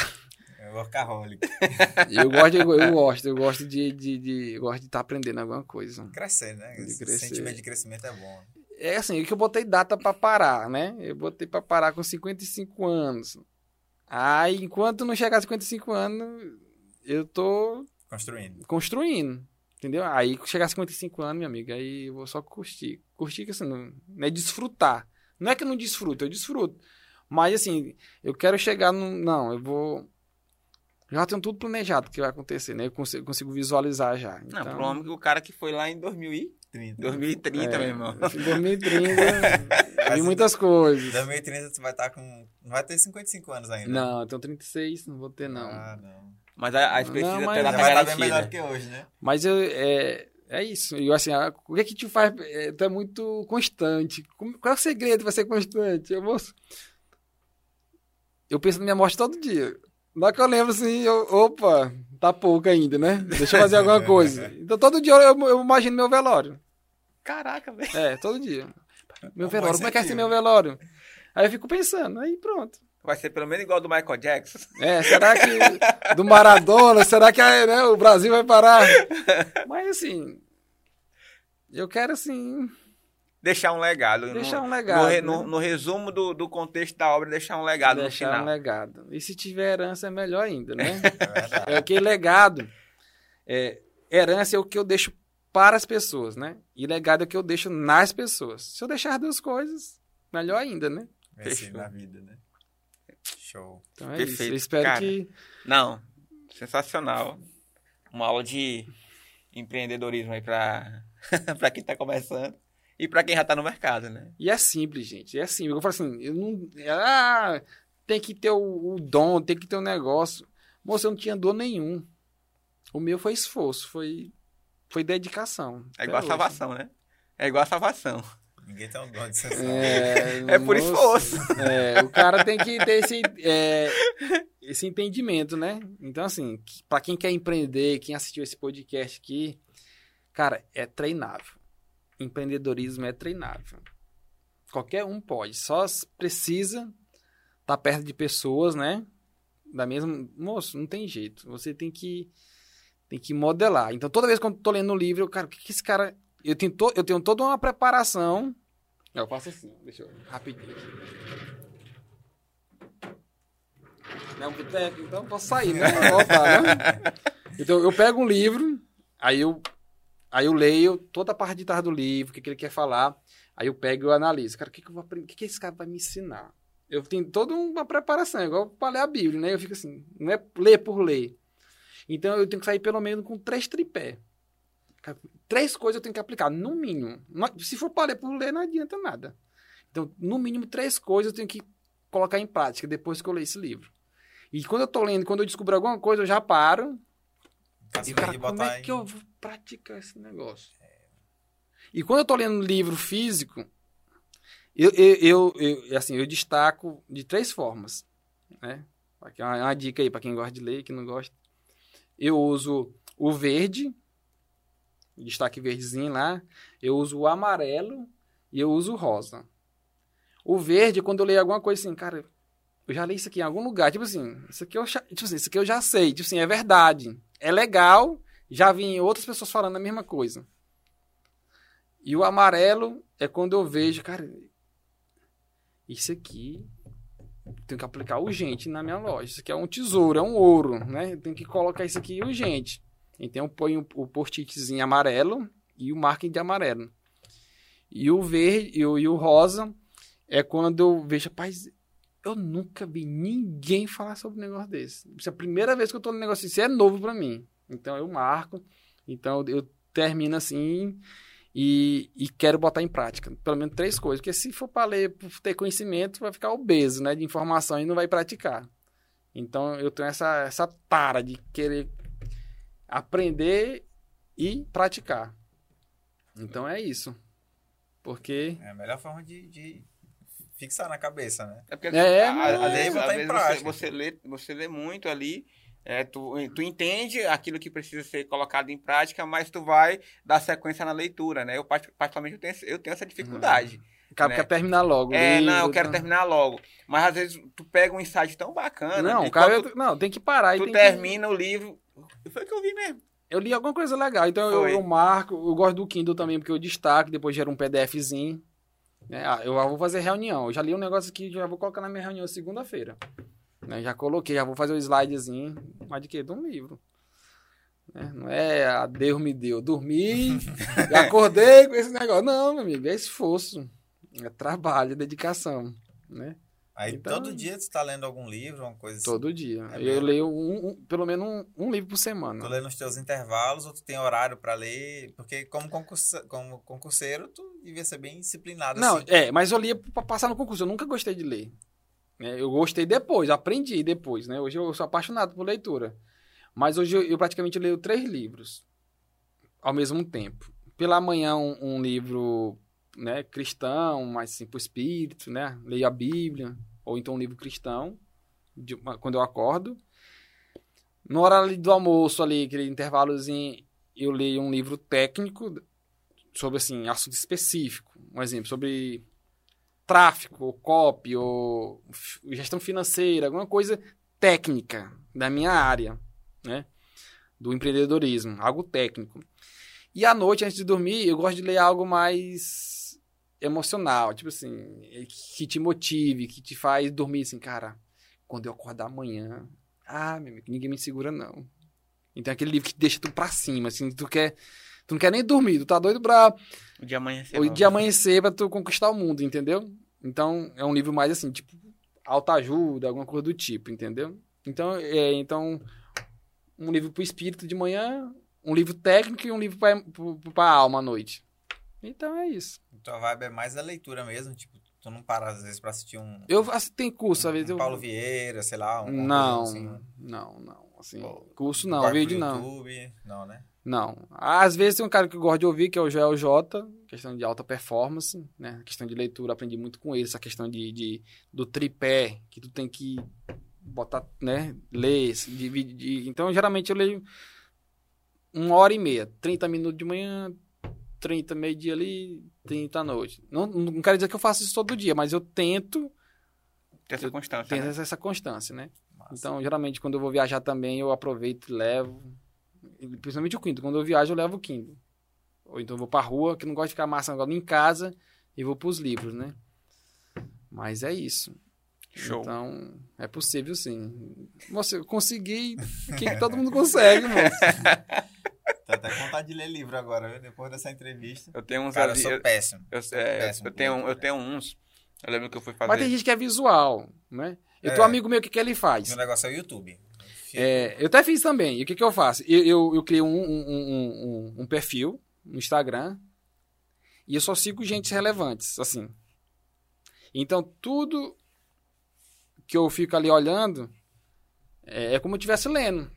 É workaholic. *laughs* Eu gosto, eu, eu gosto, eu gosto de, de, de- gosto de estar aprendendo alguma coisa. Crescer, né? De Esse crescer. sentimento de crescimento é bom. É assim, é que eu botei data pra parar, né? Eu botei pra parar com 55 anos. Aí, enquanto não chegar a 55 anos, eu tô Construindo. construindo. Entendeu? Aí chegar a 55 anos, minha amiga, aí eu vou só curtir. Curtir que assim, não, não é desfrutar. Não é que eu não desfruto, eu desfruto. Mas assim, eu quero chegar no. Não, eu vou. Já tenho tudo planejado que vai acontecer, né? Eu consigo, consigo visualizar já. Não, Então, pro homem, o cara que foi lá em 2000 e 30. 2030, é, meu irmão. em 2030, vi *laughs* muitas coisas. 2030 tu vai estar com. Não vai ter 55 anos ainda. Não, eu tenho 36, não vou ter, não. Ah, não. Mas a, a expectativa Não, mas- dela Já tá vai estar bem melhor garantida. que hoje, né? Mas eu, é, é isso. E eu, assim, o que é que te faz. É, tu é muito constante. Como- Qual é o segredo pra ser constante? Eu vou. Eu penso na minha morte todo dia. Na hora que eu lembro assim, eu, opa, tá pouco ainda, né? Deixa eu fazer alguma *laughs* coisa. Então todo dia eu, eu imagino meu velório. Caraca, velho. É, todo dia. Meu bom velório, como é que vai ser incentivo. meu velório? Aí eu fico pensando, aí pronto. Vai ser pelo menos igual do Michael Jackson. É, será que do Maradona, será que né, o Brasil vai parar? *laughs* Mas assim, eu quero assim, Deixar um legado. deixar no, um legado. no, né? no- no resumo do, do contexto da obra, deixar um legado deixar no um final. legado. E se tiver herança é melhor ainda, né? *laughs* É verdade. é que legado, é, herança é o que eu deixo para as pessoas, né? E legado é o que eu deixo nas pessoas. Se eu deixar duas coisas, melhor ainda, né? Vencer Fechou. na vida, né? Show. Então é isso. Perfeito, Eu espero cara. que Não, sensacional. uma aula de empreendedorismo aí pra *laughs* quem tá começando e pra quem já tá no mercado, né? E é simples, gente. É simples. Eu falo assim, eu não. Ah, tem que ter o, o dom, tem que ter o negócio. Moço, eu não tinha dor nenhum. O meu foi esforço, foi, foi dedicação. É igual a salvação, né? É igual a salvação. Ninguém tem um dom de sensação. É, É por moço, esforço. É, o cara tem que ter esse, é, esse entendimento, né? Então, assim, pra quem quer empreender, quem assistiu esse podcast aqui, cara, é treinável. Empreendedorismo é treinável. Qualquer um pode, só precisa estar perto de pessoas, né? Da mesma. Moço, não tem jeito. Você tem que tem que modelar. Então, toda vez que eu tô lendo um livro, eu, cara, o que, que esse cara. Eu tenho, to- eu tenho toda uma preparação. Eu faço assim, deixa eu. Rapidinho aqui. Não, boteco, então posso sair, né? Né? *laughs* Então, eu pego um livro, aí eu, aí eu leio toda a parte de trás do livro, o que, que ele quer falar. Aí eu pego e eu analiso. Cara, o que, que eu vou aprender? O que, que esse cara vai me ensinar? Eu tenho toda uma preparação, igual para ler a Bíblia, né? Eu fico assim, não é ler por ler. Então eu tenho que sair pelo menos com três tripé. Três coisas eu tenho que aplicar, no mínimo. Se for para ler por ler, não adianta nada. Então, no mínimo, três coisas eu tenho que colocar em prática depois que eu ler esse livro. E quando eu tô lendo, quando eu descubro alguma coisa, eu já paro. E, cara, como é em- que eu vou praticar esse negócio? E quando eu tô lendo livro físico, eu, eu, eu, eu, assim, eu destaco de três formas, né? Aqui é uma, uma dica aí para quem gosta de ler e quem não gosta. Eu uso o verde, destaque verdezinho lá. Eu uso o amarelo e eu uso o rosa. O verde, quando eu leio alguma coisa assim, cara, eu já li isso aqui em algum lugar. Tipo assim, isso aqui eu, tipo assim, isso aqui eu já sei. Tipo assim, é verdade. É legal. Já vi outras pessoas falando a mesma coisa. E o amarelo é quando eu vejo, cara, isso aqui tenho que aplicar urgente na minha loja. Isso aqui é um tesouro, é um ouro, né? Tenho que colocar isso aqui urgente. Então eu ponho o post-itzinho amarelo e o marketing de amarelo. E o verde e o, e o rosa é quando eu vejo, rapaz, eu nunca vi ninguém falar sobre um negócio desse. Isso é a primeira vez que eu tô no negócio, isso é novo pra mim. Então eu marco, então eu termino assim e, e quero botar em prática. Pelo menos três coisas. Porque se for para ler, ter conhecimento, vai ficar obeso, né? De informação e não vai praticar. Então eu tenho essa, essa tara de querer aprender e praticar. Então é isso. Porque. É a melhor forma de, de fixar na cabeça, né? É porque É, a- mas- às vezes, às em vezes prática. você, você, lê, você lê muito ali, é, tu, tu entende aquilo que precisa ser colocado em prática, mas tu vai dar sequência na leitura, né? Eu, parti- particularmente, eu tenho, eu tenho essa dificuldade. O cara Né? quer terminar logo. É, não, eu quero tá? terminar logo. Mas às vezes tu pega um insight tão bacana. Não, o cara. quando Não, tem que parar. e tu tem que- termina o livro. Foi o que eu vi mesmo. Eu li alguma coisa legal, então eu, eu marco. Eu gosto do Kindle também, porque eu destaco, depois gera um PDFzinho. Né? Ah, eu vou fazer reunião. Eu já li um negócio aqui, já vou colocar na minha reunião segunda-feira. Né? Já coloquei, já vou fazer o slidezinho. Mas de quê? De um livro. Né? Não é a Deus me deu. Dormi, *laughs* acordei com esse negócio. Não, meu amigo, é esforço. É trabalho, é dedicação. Né? Aí Então- todo dia tu tá lendo algum livro, uma coisa assim. Todo dia. É eu mesmo? leio um- um- pelo menos um, um livro por semana. Tu lê nos teus intervalos ou tu tem horário pra ler? Porque como, concursa, como concurseiro, tu devia ser bem disciplinado Não, assim. é, mas eu lia pra passar no concurso. Eu nunca gostei de ler. né? Eu gostei depois, aprendi depois, né? Hoje eu sou apaixonado por leitura. Mas hoje eu, eu praticamente leio três livros ao mesmo tempo. Pela manhã, um, um livro né, cristão, mais assim, pro espírito, né? Leio a Bíblia, ou então um livro cristão, de- quando eu acordo. No horário do almoço ali, aquele intervalozinho, eu leio um livro técnico sobre, assim, assunto específico. Um exemplo, sobre tráfico, ou copy, ou gestão financeira, alguma coisa técnica da minha área, né? Do empreendedorismo, algo técnico. E à noite, antes de dormir, eu gosto de ler algo mais emocional, tipo assim, que te motive, que te faz dormir assim, cara, quando eu acordar amanhã, ah, meu amigo, ninguém me segura não. Então é aquele livro que deixa tu pra cima, assim, tu quer, tu não quer nem dormir, tu tá doido pra O de amanhecer. o logo. de amanhecer pra tu conquistar o mundo, entendeu? Então, é um livro mais assim, tipo, autoajuda, alguma coisa do tipo, entendeu? Então, é, então um livro pro espírito de manhã, um livro técnico e um livro pra, pro- pra alma à noite. Então é isso. Tua vibe é mais a leitura mesmo, tipo, tu não para às vezes pra assistir um, Eu assim, tem curso, às vezes um eu. Paulo Vieira, sei lá, um Não, assim, não, não. Assim, curso não, vídeo não. YouTube, não, né? Não. Às vezes tem um cara que eu gosto de ouvir, que é o Joel J, questão de alta performance, né? Questão de leitura, aprendi muito com ele, essa questão de, de- do tripé, que tu tem que botar, né? Ler, dividir. Então, geralmente eu leio uma hora e meia, 30 minutos de manhã, 30 meio-dia ali, 30 à noite. Não, não quero dizer que eu faço isso todo dia, mas eu tento Tem essa constância. ter né? essa, essa constância, né? Então, geralmente, quando eu vou viajar também, eu aproveito e levo. Principalmente o Kindle. Quando eu viajo, eu levo o Kindle. Ou então eu vou pra rua, que não gosto de ficar amassando agora em casa, e vou pros livros, né? Mas é isso. Show. Então, é possível sim. Você, eu consegui, que todo mundo consegue, moço? *laughs* Até com vontade de ler livro agora, viu? Depois dessa entrevista. Eu tenho uns Cara, eu ali. sou Eu, péssimo. eu, sou é, péssimo eu tenho, eu tenho uns. Eu lembro que eu fui fazer. Mas tem gente que é visual, né? Eu tenho É. um amigo meu, o que, que ele faz? Meu negócio é o YouTube. É, eu até fiz também. E o que, que eu faço? Eu, eu, eu criei um, um, um, um- um perfil no Instagram e eu só sigo gente relevantes, assim. Então, tudo que eu fico ali olhando é, é como eu estivesse lendo.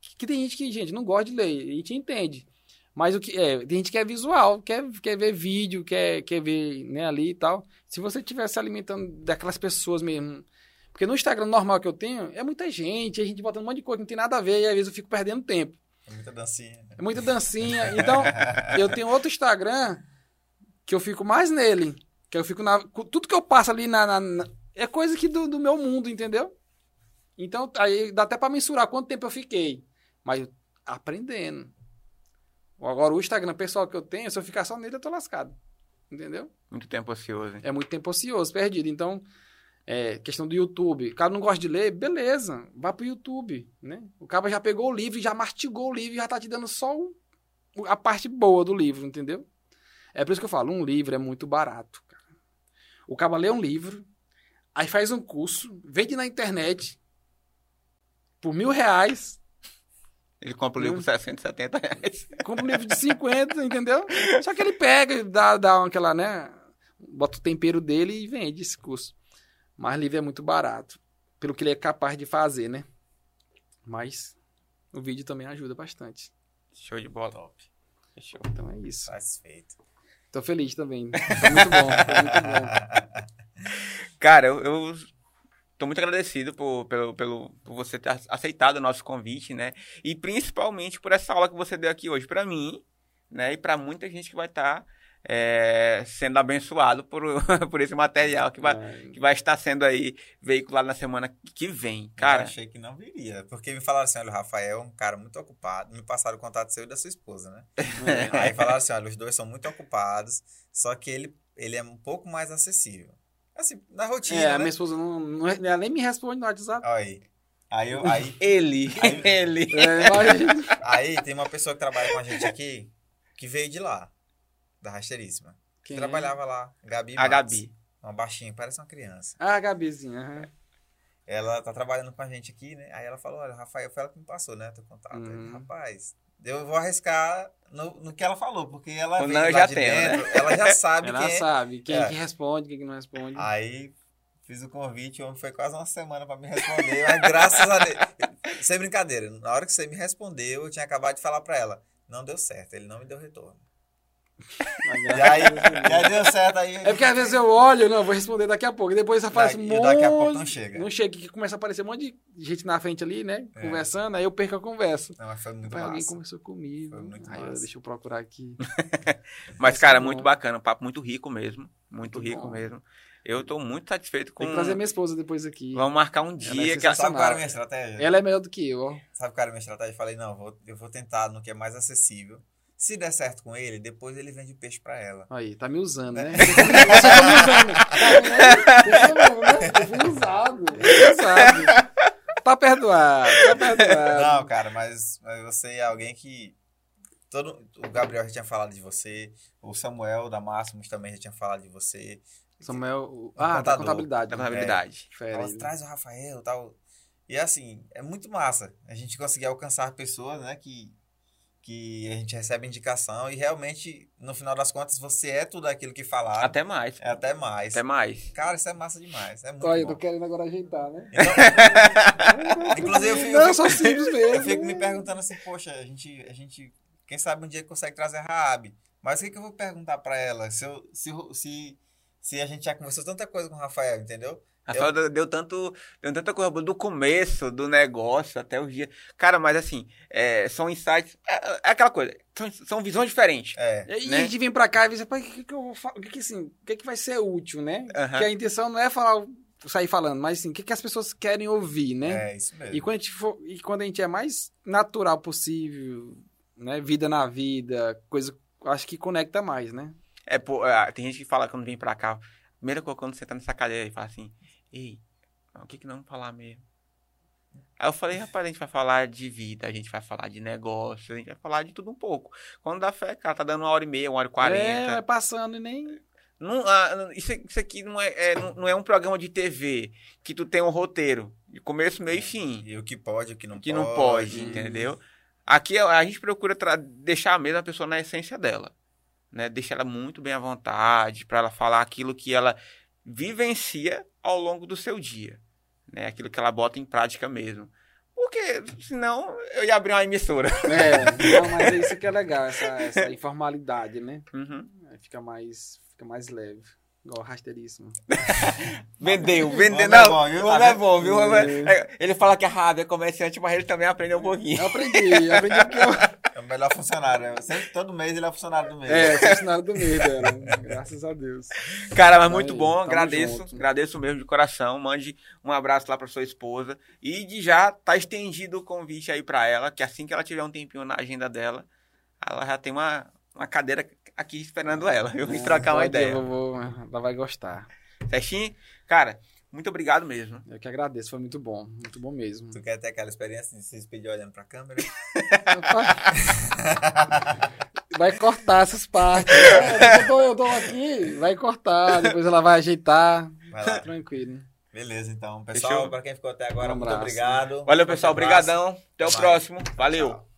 Que, que tem gente que, gente, não gosta de ler, a gente entende. Mas o que é, tem gente que é visual, quer, quer ver vídeo, quer, quer ver né, ali e tal. Se você estiver se alimentando daquelas pessoas mesmo. Porque no Instagram normal que eu tenho, é muita gente, a gente botando um monte de coisa que não tem nada a ver, e às vezes eu fico perdendo tempo. É muita dancinha. É muita dancinha. Então, eu tenho outro Instagram que eu fico mais nele. Que eu fico na. Tudo que eu passo ali na. na- na- é coisa que do, do meu mundo, entendeu? Então, aí dá até pra mensurar quanto tempo eu fiquei. Mas aprendendo. Agora, o Instagram pessoal que eu tenho, se eu ficar só nele, eu tô lascado. Entendeu? Muito tempo ocioso. hein? É muito tempo ocioso, perdido. Então, é, questão do YouTube. O cara não gosta de ler, beleza, vá pro YouTube, né? O cara já pegou o livro, já mastigou o livro e já tá te dando só o- a parte boa do livro, entendeu? É por isso que eu falo, um livro é muito barato, cara. O cara lê um livro, aí faz um curso, vende na internet por mil reais, Ele compra o livro por 60, 70 reais. *laughs* compra um livro de 50, entendeu? Só que ele pega, dá, dá aquela, né? Bota o tempero dele e vende esse curso. Mas livro é muito barato. Pelo que ele é capaz de fazer, né? Mas o vídeo também ajuda bastante. Show de bola. Top. Show. Então é isso. Satisfeito. Tô feliz também. Foi muito bom, foi muito bom. *laughs* Cara, eu, eu tô muito agradecido por, pelo, pelo, por você ter aceitado o nosso convite, né? E principalmente por essa aula que você deu aqui hoje pra mim, né? E pra muita gente que vai estar sendo abençoado por, *laughs* por esse material que vai, É, que vai estar sendo aí veiculado na semana que vem. Eu Cara, achei que não viria. Porque me falaram assim: olha, o Rafael é um cara muito ocupado. Me passaram o contato seu e da sua esposa, né? é. *laughs* Aí falaram assim: olha, os dois são muito ocupados, só que ele, ele é um pouco mais acessível. Assim, na rotina. É, a né? minha esposa não, não, ela nem me responde no WhatsApp. Olha aí. Aí, eu, aí, ele, *laughs* Aí- ele. É, aí tem uma pessoa que trabalha com a gente aqui que veio de lá, da rasteiríssima. Que Quem é? trabalhava lá, Gabi. A Matos. Gabi. Uma baixinha, parece uma criança. Ah, a Gabizinha. Ela tá trabalhando com a gente aqui, né? Aí ela falou: olha, Rafael, foi ela que me passou, né? Teu contato. Aí, Uhum. Rapaz, eu vou arriscar no, no que ela falou, porque ela não eu já de tenho, né? dentro, ela já *laughs* sabe Ela quem é. sabe quem É. que responde, quem que não responde. Aí fiz o convite, o homem foi quase uma semana pra me responder, mas graças a Deus. Sem brincadeira, na hora que você me respondeu, eu tinha acabado de falar pra ela. Não deu certo, ele não me deu retorno. E aí, e aí deu certo aí. É porque às vezes eu olho, não, vou responder daqui a pouco. E depois aparece um E monte. daqui a pouco não chega. Não chega, que começa a aparecer um monte de gente na frente ali, né? É. Conversando, aí eu perco a conversa. Não, mas foi muito Depois alguém massa. conversou comigo. Foi muito aí eu, massa. deixa eu procurar aqui. *laughs* Mas, cara, é bom. muito bacana. Um papo muito rico mesmo. Muito, Muito rico bom. mesmo. Eu tô muito satisfeito com. Tem que trazer minha esposa depois aqui. Vamos marcar um Ela dia é que ela... Sabe qual era a minha estratégia? Ela é melhor do que eu, ó. Sabe qual era a minha estratégia? Eu falei, não, eu vou, eu vou tentar no que é mais acessível. Se der certo com ele, depois ele vende o peixe pra ela. Aí, tá me usando, né? Você tá me usando. Tá vendo? né? Eu fui usado. Tá perdoado, tá perdoado. Não, cara, mas, mas você é alguém que. Todo, o Gabriel já tinha falado de você, o Samuel da Máximos também já tinha falado de você. Samuel. o- Ah, da contador. contabilidade. da né? contabilidade. Fera Ela traz o Rafael e tal. E assim, é muito massa a gente conseguir alcançar pessoas, né, que, que a gente recebe indicação e realmente, no final das contas, você é tudo aquilo que falaram. Até mais. É até mais. Até mais. Cara, isso é massa demais. É muito Olha, eu tô querendo agora ajeitar, né? Então, *laughs* inclusive, eu fico, Não, *laughs* eu só fico- simples eu mesmo. fico me perguntando assim, poxa, a gente, a gente, quem sabe um dia consegue trazer a Raab. Mas o que, que eu vou perguntar pra ela? Se, eu, se, se, se a gente já conversou tanta coisa com o Rafael, entendeu? Rafael deu- deu tanto, deu tanta coisa boa do começo do negócio até os dias. Cara, mas assim, é, são insights. É, é aquela coisa, são, são visões diferentes. É. E Né? a gente vem pra cá e diz, pai, o que, que eu vou fa- o que, que assim, o que, que vai ser útil, né? Aham. Que a intenção não é falar, sair falando, mas assim, o que, que as pessoas querem ouvir, né? É, isso mesmo. E quando, a gente for, e quando a gente é mais natural possível, né? Vida na vida, coisa, acho que conecta mais, né? É, pô, é, tem gente que fala quando vem pra cá, a primeira coisa quando você tá nessa cadeira e fala assim, ei, o que que vamos falar mesmo? Aí eu falei, rapaz, a gente vai falar de vida, a gente vai falar de negócio, a gente vai falar de tudo um pouco. Quando dá fé, cara, tá dando uma hora e meia, uma hora e É, quarenta. vai passando e nem. Não, ah, isso, isso aqui não é, é, não, não é um programa de TV que tu tem um roteiro de começo, meio e fim. E o que pode, o que não que pode. não pode, entendeu? Aqui a gente procura deixar a mesma pessoa na essência dela, né? Deixar ela muito bem à vontade para ela falar aquilo que ela vivencia ao longo do seu dia, né? Aquilo que ela bota em prática mesmo. Porque senão eu ia abrir uma emissora. É, não, mas é isso que é legal, essa, essa *laughs* informalidade, né? Uhum. Aí Fica mais, fica mais leve. Igual rasteiríssimo. *laughs* Vendeu, O vendeu. homem é Não, bom, viu? o homem é bom, viu? É- é- Ele fala que a Rábia é comerciante, mas ele também aprendeu um pouquinho. Eu aprendi, eu aprendi porque eu. É o melhor funcionário. né? Sempre, todo mês ele é o funcionário do mês. É, sou funcionário do mês dela. Graças a Deus. Cara, mas Aí, muito bom, tamo agradeço, junto. agradeço mesmo de coração. Mande um abraço lá pra sua esposa. E de já tá estendido o convite aí pra ela, que assim que ela tiver um tempinho na agenda dela, ela já tem uma, uma cadeira aqui esperando ela. Eu vim trocar uma ideia. Eu vou, ela vai gostar. Certinho? Cara, muito obrigado mesmo. Eu que agradeço, foi muito bom. Muito bom mesmo. Tu quer ter aquela experiência de se despedir olhando pra câmera? Vai cortar essas partes. Eu, tô, eu tô aqui, vai cortar, depois ela vai ajeitar. Vai lá. Tranquilo. Beleza, então. Pessoal, Fechou? pra quem ficou até agora, Um muito abraço. obrigado. Valeu, pessoal. Obrigadão. Até o mais. próximo. Valeu. Tchau.